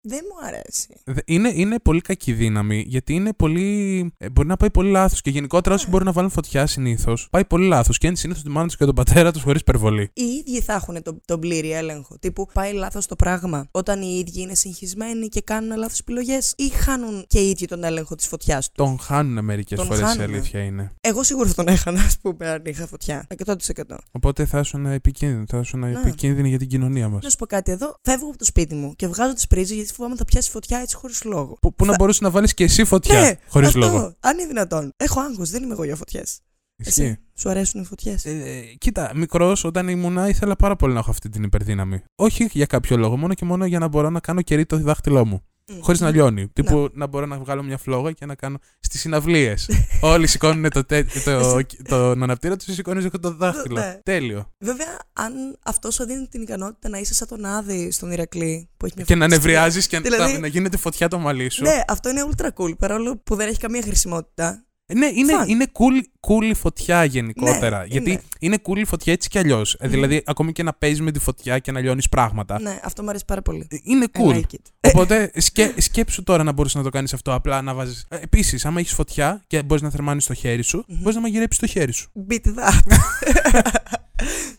Speaker 1: δεν μου αρέσει.
Speaker 2: Δε- Είναι, είναι πολύ κακή δύναμη γιατί είναι πολύ. ε, μπορεί να πάει πολύ λάθος. Και γενικότερα όσοι
Speaker 1: Ναι.
Speaker 2: μπορούν να βάλουν φωτιά συνήθως, πάει πολύ λάθος. Και είναι συνήθως τη μάνα τους και τον πατέρα τους χωρίς υπερβολή.
Speaker 1: Οι ίδιοι θα έχουν τον, τον πλήρη έλεγχο. Τύπου πάει λάθος το πράγμα. Όταν οι ίδιοι είναι συγχυσμένοι και κάνουν λάθος επιλογές, ή χάνουν και οι ίδιοι τον έλεγχο της φωτιάς τους.
Speaker 2: Τον χάνουν μερικές
Speaker 1: Τον
Speaker 2: φορές, η
Speaker 1: χάνουνε.
Speaker 2: αλήθεια είναι.
Speaker 1: Εγώ σίγουρα θα τον έχανα, ας πούμε, αν είχα φωτιά. 100%.
Speaker 2: Οπότε θα ήσουν επικίνδυνο. Θα ήσουν
Speaker 1: Ναι.
Speaker 2: επικίνδυνη για την κοινωνία μας.
Speaker 1: Να σου πω κάτι εδώ. Φεύγω από το σπίτι μου και βγάζω τις πρίζες γιατί φοβάμαι θα πιάσει φωτιά έτσι χωρίς λόγο.
Speaker 2: Που, που να
Speaker 1: Θα-
Speaker 2: μπορούσε να βάλεις και εσύ φωτιά.
Speaker 1: ναι,
Speaker 2: χωρίς
Speaker 1: αυτό,
Speaker 2: λόγο.
Speaker 1: Αν είναι δυνατόν. Έχω άγχος, δεν είμαι εγώ για φωτιές.
Speaker 2: Ισχύει.
Speaker 1: Σου αρέσουν οι φωτιές;
Speaker 2: Ε, κοίτα, μικρός όταν ήμουνα ήθελα πάρα πολύ να έχω αυτή την υπερδύναμη. Όχι για κάποιο λόγο, μόνο και μόνο για να μπορώ να κάνω κερί το δάχτυλό μου. Χωρίς να λιώνει. Τύπου να μπορώ να βγάλω μια φλόγα και να κάνω στις συναυλίες. [laughs] Όλοι σηκώνουν το, τε, το, τον αναπτήρα τους, σηκώνεις το δάχτυλο.
Speaker 1: Ναι.
Speaker 2: Τέλειο.
Speaker 1: Βέβαια, αν αυτό σου δίνει την ικανότητα να είσαι σαν τον Άδη στον Ηρακλή που έχει μια
Speaker 2: Και να
Speaker 1: φωτιά-
Speaker 2: νευριάζεις και
Speaker 1: Δηλαδή-
Speaker 2: να, να γίνεται φωτιά το μαλλί σου.
Speaker 1: Ναι, αυτό είναι ultra cool. Παρόλο που δεν έχει καμία χρησιμότητα.
Speaker 2: Ναι, είναι,
Speaker 1: Φαν.
Speaker 2: είναι cool, cool η φωτιά γενικότερα.
Speaker 1: Ναι,
Speaker 2: γιατί
Speaker 1: είναι.
Speaker 2: είναι cool η φωτιά έτσι κι αλλιώς. Δηλαδή, ακόμη και να παίζεις με τη φωτιά και να λιώνεις πράγματα.
Speaker 1: Ναι, αυτό μου αρέσει πάρα πολύ.
Speaker 2: ε, Είναι
Speaker 1: I
Speaker 2: cool.
Speaker 1: like it.
Speaker 2: Οπότε σκέ, σκέψου τώρα να μπορείς να το κάνεις αυτό. Απλά να βάζεις. Επίσης, άμα έχεις φωτιά και μπορείς να θερμάνεις το χέρι σου,
Speaker 1: Μμμ.
Speaker 2: μπορείς να μαγειρέψεις το χέρι σου.
Speaker 1: Beat that. [laughs]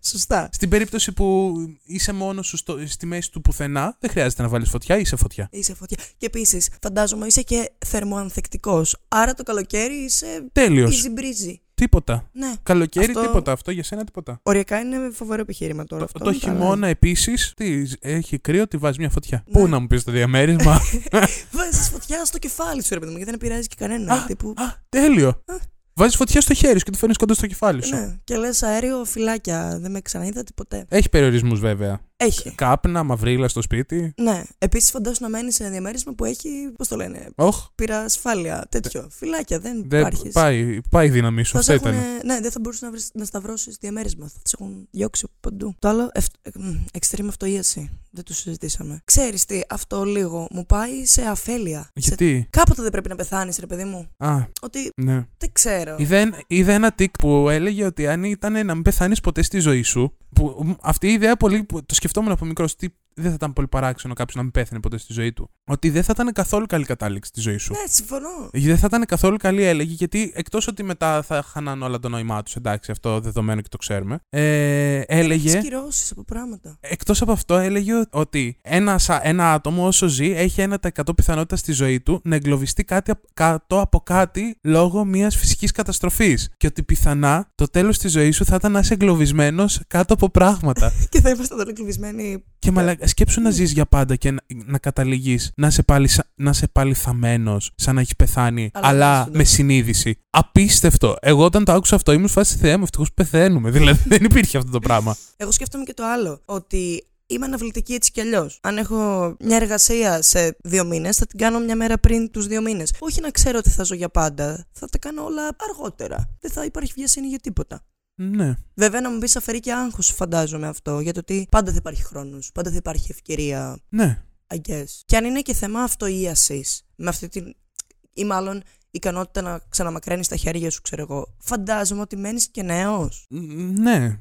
Speaker 1: Σωστά.
Speaker 2: Στην περίπτωση που είσαι μόνος σου στο, στη μέση του πουθενά, δεν χρειάζεται να βάλεις φωτιά, είσαι φωτιά.
Speaker 1: Είσαι φωτιά. Και επίσης, φαντάζομαι είσαι και θερμοανθεκτικός. Άρα το καλοκαίρι είσαι
Speaker 2: Τέλειος.
Speaker 1: easy breezy.
Speaker 2: Τίποτα.
Speaker 1: Ναι.
Speaker 2: Καλοκαίρι,
Speaker 1: Αυτό-
Speaker 2: τίποτα. Αυτό για σένα τίποτα.
Speaker 1: Οριακά είναι φοβερό επιχείρημα τώρα.
Speaker 2: Το,
Speaker 1: αυτό,
Speaker 2: το
Speaker 1: αλλά-
Speaker 2: χειμώνα επίσης, τι έχει κρύο, τη βάζεις μια φωτιά.
Speaker 1: Ναι.
Speaker 2: Πού να μου πεις το διαμέρισμα; [laughs]
Speaker 1: Βάζεις φωτιά στο κεφάλι σου, ρε παιδί μου, γιατί δεν επηρεάζει και κανένα.
Speaker 2: Α,
Speaker 1: τύπου...
Speaker 2: Α, τέλειο. Βάζεις φωτιά στο χέρι σου και τη φέρνεις κοντά στο κεφάλι σου.
Speaker 1: Ναι. Και λες αέριο φυλάκια. Δεν με ξαναείδατε ποτέ.
Speaker 2: Έχει περιορισμούς βέβαια.
Speaker 1: Έχει.
Speaker 2: Κάπνα, μαυρίλα στο σπίτι.
Speaker 1: Ναι. Επίσης, φαντάσου να μένεις σε ένα διαμέρισμα που έχει, πώς το λένε,
Speaker 2: Όχ,
Speaker 1: πυρασφάλεια, τέτοιο. Φυλάκια, δεν
Speaker 2: δεν
Speaker 1: υπάρχεις.
Speaker 2: πάει, πάει η δύναμή σου.
Speaker 1: Θα
Speaker 2: Αυτό
Speaker 1: σε
Speaker 2: ήταν.
Speaker 1: έχουνε- ναι, δεν θα μπορούσες να, βρεις, να σταυρώσεις διαμέρισμα. Θα τις έχουν διώξει από παντού. Το άλλο, extreme αυτοίαση. Δεν το συζητήσαμε. Ξέρεις τι, αυτό λίγο μου πάει σε αφέλεια. Σε...
Speaker 2: Γιατί;
Speaker 1: Κάποτε δεν πρέπει να πεθάνεις, ρε παιδί μου.
Speaker 2: Α,
Speaker 1: Ότι
Speaker 2: ναι.
Speaker 1: δεν ξέρω.
Speaker 2: Είδα, ένα- είδα ένα τικ που έλεγε ότι αν ήταν να μην πεθάνεις ποτέ στη ζωή σου. Που, μ, αυτή η ιδέα πολύ. που το σκεφτόμουν από μικρός. Τι δεν θα ήταν πολύ παράξενο κάποιος να μην πέθανε ποτέ στη ζωή του. Ότι δεν θα ήταν καθόλου καλή κατάληξη στη ζωή σου.
Speaker 1: Ναι, συμφωνώ.
Speaker 2: Δεν θα ήταν καθόλου καλή, έλεγε, γιατί εκτός ότι μετά θα χάναν όλα το νόημά τους, εντάξει, αυτό δεδομένο και το ξέρουμε. Ε, έλεγε.
Speaker 1: Σκυρώσει από πράγματα.
Speaker 2: Εκτός από αυτό, έλεγε ότι ένα, ένα άτομο όσο ζει έχει 1% πιθανότητα στη ζωή του να εγκλωβιστεί κάτι, απ- κάτω από κάτι λόγω μιας φυσικής καταστροφής. Και ότι πιθανά το τέλος της ζωής σου θα ήταν να είσαι εγκλωβισμένος κάτω από πράγματα. [laughs]
Speaker 1: και θα είμαστε τώρα κλειβισμένοι.
Speaker 2: Και μαλάκα, σκέψου να ζεις για πάντα και να, να καταλήγει να είσαι πάλι, σα- να είσαι πάλι θαμένος, σαν να έχει πεθάνει,
Speaker 1: Αλλά
Speaker 2: αλλά,
Speaker 1: δεν σου
Speaker 2: με συνείδηση. Απίστευτο. Εγώ όταν το άκουσα αυτό ήμουν σε φάση Θεέ μου, ευτυχώς πεθαίνουμε. [laughs] Δηλαδή δεν υπήρχε αυτό το πράγμα.
Speaker 1: Εγώ σκέφτομαι και το άλλο. Ότι είμαι αναβλητική έτσι κι αλλιώς. Αν έχω μια εργασία σε δύο μήνες, θα την κάνω μια μέρα πριν τους δύο μήνες. Όχι να ξέρω ότι θα ζω για πάντα. Θα τα κάνω όλα αργότερα. Δεν θα υπάρχει βιασύνη για τίποτα.
Speaker 2: Ναι.
Speaker 1: Βέβαια, να μου πεις αφαιρεί και άγχος, φαντάζομαι αυτό. Για το ότι πάντα θα υπάρχει χρόνος, πάντα θα υπάρχει ευκαιρία,
Speaker 2: Ναι.
Speaker 1: I guess. Και αν είναι και θέμα αυτοίασης, με αυτή την. ή μάλλον ικανότητα να ξαναμακραίνεις τα χέρια σου, ξέρω εγώ. Φαντάζομαι ότι μένεις και νέος.
Speaker 2: Μ, Ναι.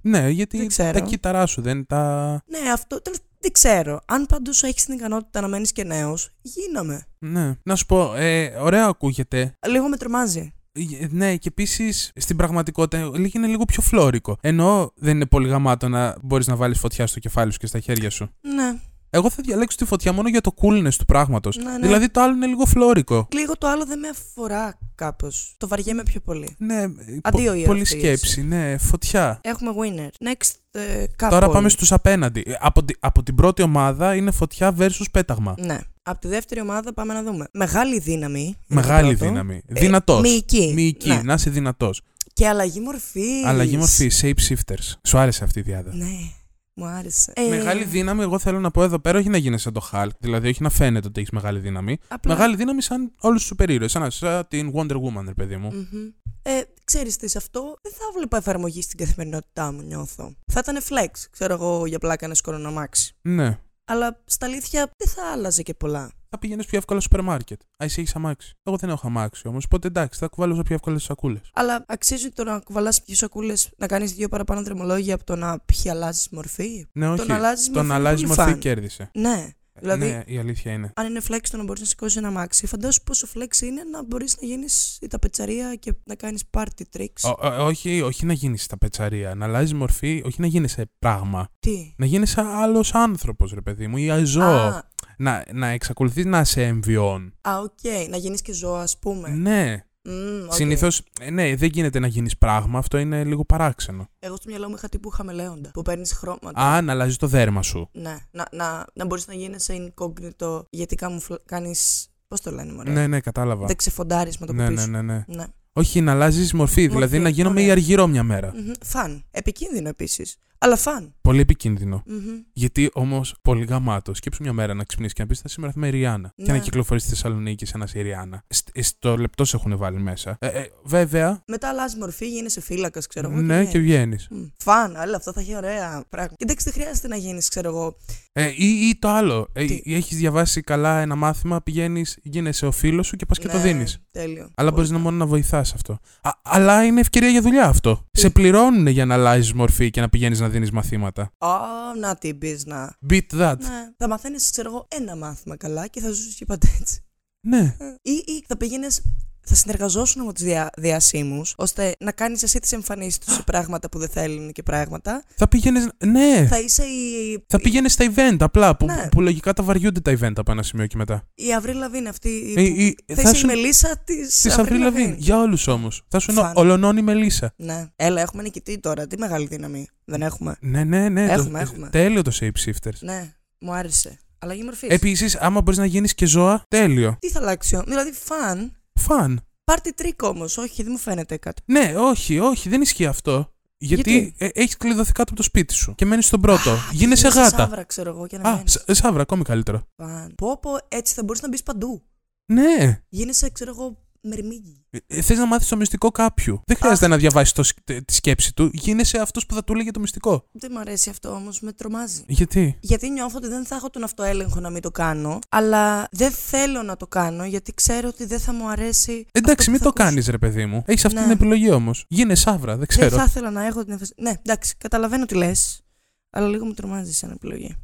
Speaker 2: Ναι, γιατί
Speaker 1: Δεν ξέρω.
Speaker 2: τα κύτταρά σου δεν τα.
Speaker 1: Ναι, αυτό τέλος, δεν ξέρω. Αν πάντω έχεις την ικανότητα να μένεις και νέος, γίναμε.
Speaker 2: Ναι. Να σου πω, ε, ωραίο ακούγεται.
Speaker 1: Λίγο με τρομάζει.
Speaker 2: Ε, Ναι, και επίσης στην πραγματικότητα λίγο- είναι λίγο πιο φλόρικο. Ενώ δεν είναι πολύ γαμάτο να μπορείς να βάλεις φωτιά στο κεφάλι σου και στα χέρια σου.
Speaker 1: Ναι.
Speaker 2: Εγώ θα διαλέξω τη φωτιά μόνο για το coolness του πράγματος.
Speaker 1: Ναι, ναι.
Speaker 2: Δηλαδή το άλλο είναι λίγο φλόρικο.
Speaker 1: Λίγο το άλλο δεν με αφορά κάπως. Το βαριέμαι πιο πολύ.
Speaker 2: Ναι,
Speaker 1: Αντίο
Speaker 2: πο-
Speaker 1: η
Speaker 2: πολύ
Speaker 1: ερωτήση.
Speaker 2: σκέψη. Ναι, φωτιά.
Speaker 1: Έχουμε winner. Next, ε, couple.
Speaker 2: Τώρα πάμε στους απέναντι. Ε, Από, τη- από την πρώτη ομάδα είναι φωτιά versus πέταγμα.
Speaker 1: Ναι. Από τη δεύτερη ομάδα πάμε να δούμε. Μεγάλη δύναμη. είναι το
Speaker 2: Μεγάλη
Speaker 1: πρώτο.
Speaker 2: δύναμη.
Speaker 1: Ε,
Speaker 2: Δυνατός.
Speaker 1: μυϊκή.
Speaker 2: Μυϊκή,
Speaker 1: Ναι.
Speaker 2: να είσαι δυνατός.
Speaker 1: Και αλλαγή μορφή.
Speaker 2: Αλλαγή μορφή, shapeshifters. Σου άρεσε αυτή η διάδα.
Speaker 1: Ναι. Μου άρεσε. Ε,
Speaker 2: Μεγάλη δύναμη, εγώ θέλω να πω εδώ πέρα, όχι να γίνει σαν το Hulk, δηλαδή όχι να φαίνεται ότι έχεις μεγάλη δύναμη.
Speaker 1: Απλά...
Speaker 2: Μεγάλη δύναμη σαν όλους τους υπερήρωε, σαν, σαν την Wonder Woman, ρε παιδί μου.
Speaker 1: Μμμ. Ε, ξέρεις τι, σε αυτό δεν θα βλέπα εφαρμογή στην καθημερινότητά μου, νιώθω. Θα ήταν flex, ξέρω εγώ, για πλάκα να σκορώ να μάξει.
Speaker 2: Ναι.
Speaker 1: Αλλά στα αλήθεια δεν θα άλλαζε και πολλά.
Speaker 2: Θα πήγαινες πιο εύκολα στο σούπερ μάρκετ. Α, εσύ έχεις αμάξι. Εγώ δεν έχω αμάξι όμως, οπότε εντάξει, θα κουβάλω πιο εύκολα τις σακούλες.
Speaker 1: Αλλά αξίζει το να κουβαλάς δύο σακούλες, να κάνεις δύο παραπάνω δρομολόγια από το να πιει αλλάζεις μορφή;
Speaker 2: Ναι, όχι.
Speaker 1: Το να αλλάζεις
Speaker 2: Το
Speaker 1: μορφή.
Speaker 2: να
Speaker 1: είναι
Speaker 2: αλλάζει
Speaker 1: πολύ
Speaker 2: μορφή
Speaker 1: fun.
Speaker 2: κέρδισε.
Speaker 1: Ναι. Δηλαδή-
Speaker 2: Ναι, η αλήθεια είναι.
Speaker 1: Αν είναι flex το να μπορείς να σηκώσεις ένα μάξι, φαντάσου πόσο flex είναι να μπορείς να γίνεις η ταπετσαρία και να κάνεις party tricks.
Speaker 2: Ω- ω- όχι, όχι να γίνεις στα πετσαρία. Να αλλάζεις μορφή, όχι να γίνει σε πράγμα.
Speaker 1: Τι;
Speaker 2: Να γίνει άλλος άνθρωπος, ρε παιδί μου, ή ζώο.
Speaker 1: Α,
Speaker 2: Να, να εξακολουθείς να σε εμβιών.
Speaker 1: α, οκ. Να γίνεις και ζώο, ας πούμε.
Speaker 2: Ναι.
Speaker 1: Μμμ, οκ.
Speaker 2: Συνήθως, ναι, δεν γίνεται να γίνεις πράγμα. Αυτό είναι λίγο παράξενο.
Speaker 1: Εγώ στο μυαλό μου είχα τύπου χαμελέοντα. Που παίρνεις χρώματα.
Speaker 2: Α, να αλλάζεις το δέρμα σου.
Speaker 1: Ναι. Να, να, να μπορείς να γίνεις σε incognito γιατί κάνεις. Πώς το λένε, μωρέ;
Speaker 2: Ναι, ναι, κατάλαβα.
Speaker 1: Δεν ξεφοντάρεις με το
Speaker 2: Ναι,
Speaker 1: που
Speaker 2: ναι,
Speaker 1: πίσω.
Speaker 2: ναι, ναι.
Speaker 1: ναι.
Speaker 2: Όχι, να αλλάζεις μορφή. Δηλαδή να γίνομαι
Speaker 1: ωραία.
Speaker 2: η αργυρό μια μέρα.
Speaker 1: Μμμ. Φαν. Επικίνδυνο επίσης. Αλλά φαν.
Speaker 2: Πολύ επικίνδυνο.
Speaker 1: Μμμ.
Speaker 2: Γιατί όμως, πολύ γαμάτο. Σκέψου μια μέρα να ξυπνήσεις και να πεις: Θα σήμερα θα είμαι η Ριάννα. Και
Speaker 1: Ναι.
Speaker 2: να κυκλοφορείς στη Θεσσαλονίκη σε ένα η Ριάννα. Σ- ε, Στο λεπτός σε έχουν βάλει μέσα. Ε, ε, βέβαια,
Speaker 1: Μετά αλλάζει μορφή, γίνεσαι φύλακας, ξέρω εγώ.
Speaker 2: ναι, και βγαίνεις.
Speaker 1: Μμ, Φαν, αλλά αυτό θα έχει ωραία πράγματα. Εντάξει, δεν χρειάζεται να γίνεις, ξέρω εγώ.
Speaker 2: Ε, ή, ή το άλλο. Ε,
Speaker 1: Τι;
Speaker 2: Έχεις διαβάσει καλά ένα μάθημα, πηγαίνεις, γίνεσαι ο φίλος σου και πας και το
Speaker 1: Ναι,
Speaker 2: δίνεις.
Speaker 1: Τέλειο.
Speaker 2: Αλλά
Speaker 1: Πολύ
Speaker 2: μπορείς να μόνο να βοηθάς αυτό. Α, αλλά είναι ευκαιρία για δουλειά αυτό.
Speaker 1: Τι;
Speaker 2: Σε πληρώνουν για να αλλάζεις μορφή και να πηγαίνεις να δίνεις μαθήματα.
Speaker 1: Α, να την πεις να.
Speaker 2: Beat that.
Speaker 1: Ναι. Θα μαθαίνεις, ξέρω εγώ, ένα μάθημα καλά και θα ζούσες και πάντα έτσι.
Speaker 2: Ναι.
Speaker 1: Ή, ή θα πήγαινες. Θα συνεργαζόσουν με τους δια, διασύμους, ώστε να κάνεις εσύ τις εμφανίσεις τους σε πράγματα που δεν θέλουν και πράγματα.
Speaker 2: Θα πήγαινες. Ναι.
Speaker 1: Θα είσαι η.
Speaker 2: Θα πήγαινες στα event απλά. Που,
Speaker 1: Ναι.
Speaker 2: που λογικά τα βαριούνται τα event από ένα σημείο και μετά.
Speaker 1: Η Αυρή Λαβίν αυτή.
Speaker 2: Ε,
Speaker 1: που-
Speaker 2: η-
Speaker 1: θα,
Speaker 2: θα
Speaker 1: είσαι
Speaker 2: σου-
Speaker 1: η Μελίσσα της.
Speaker 2: Της Αvril Lavigne. Για όλους όμως. Θα σου είναι
Speaker 1: Φαν.
Speaker 2: ολονώνη Μελίσσα.
Speaker 1: Ναι. Έλα, έχουμε νικητή τώρα. Τι μεγάλη δύναμη. Δεν έχουμε.
Speaker 2: Ναι, ναι, ναι.
Speaker 1: Έχουμε,
Speaker 2: το,
Speaker 1: έχουμε.
Speaker 2: Τέλειο το shapeshifters.
Speaker 1: Ναι, μου άρεσε. Αλλαγή μορφής.
Speaker 2: Επίσης, άμα μπορείς να γίνεις και ζώα, τέλειο.
Speaker 1: Τι θα αλλάξει, ο- δηλαδή fun.
Speaker 2: Fun.
Speaker 1: Party trick όμως, όχι, δεν μου φαίνεται κάτι.
Speaker 2: Ναι, όχι, όχι, δεν ισχύει αυτό. Γιατί,
Speaker 1: Γιατί;
Speaker 2: ε, έχεις κλειδωθεί κάτω από το σπίτι σου και μένεις στον πρώτο.
Speaker 1: Α,
Speaker 2: Γίνεσαι
Speaker 1: γίνεσαι
Speaker 2: γάτα.
Speaker 1: Σαύρα, ξέρω εγώ, και να
Speaker 2: Α,
Speaker 1: μένεις.
Speaker 2: σ- σαύρα, ακόμη καλύτερο.
Speaker 1: Fun. Πω, πω, έτσι θα μπορείς να μπεις παντού.
Speaker 2: Ναι.
Speaker 1: Γίνεσαι, ξέρω εγώ, μερμήγκι.
Speaker 2: Ε, Θες να μάθεις το μυστικό κάποιου. Δεν χρειάζεται να διαβάσεις τη σκέψη του. Γίνεσαι αυτός που θα του έλεγε το μυστικό.
Speaker 1: Δεν μου αρέσει αυτό όμως, με τρομάζει.
Speaker 2: Γιατί;
Speaker 1: Γιατί νιώθω ότι δεν θα έχω τον αυτοέλεγχο να μην το κάνω, αλλά δεν θέλω να το κάνω γιατί ξέρω ότι δεν θα μου αρέσει.
Speaker 2: Εντάξει,
Speaker 1: αυτό
Speaker 2: μην
Speaker 1: που
Speaker 2: το
Speaker 1: θα ακούσω.
Speaker 2: κάνεις, ρε παιδί μου. Έχεις αυτή
Speaker 1: Ναι.
Speaker 2: την επιλογή όμως. Γίνε σάβρα, δεν
Speaker 1: Δεν
Speaker 2: ξέρω.
Speaker 1: θα ήθελα να έχω την εμφασ... Ναι, εντάξει, καταλαβαίνω τι λες, αλλά λίγο με τρομάζει σαν επιλογή.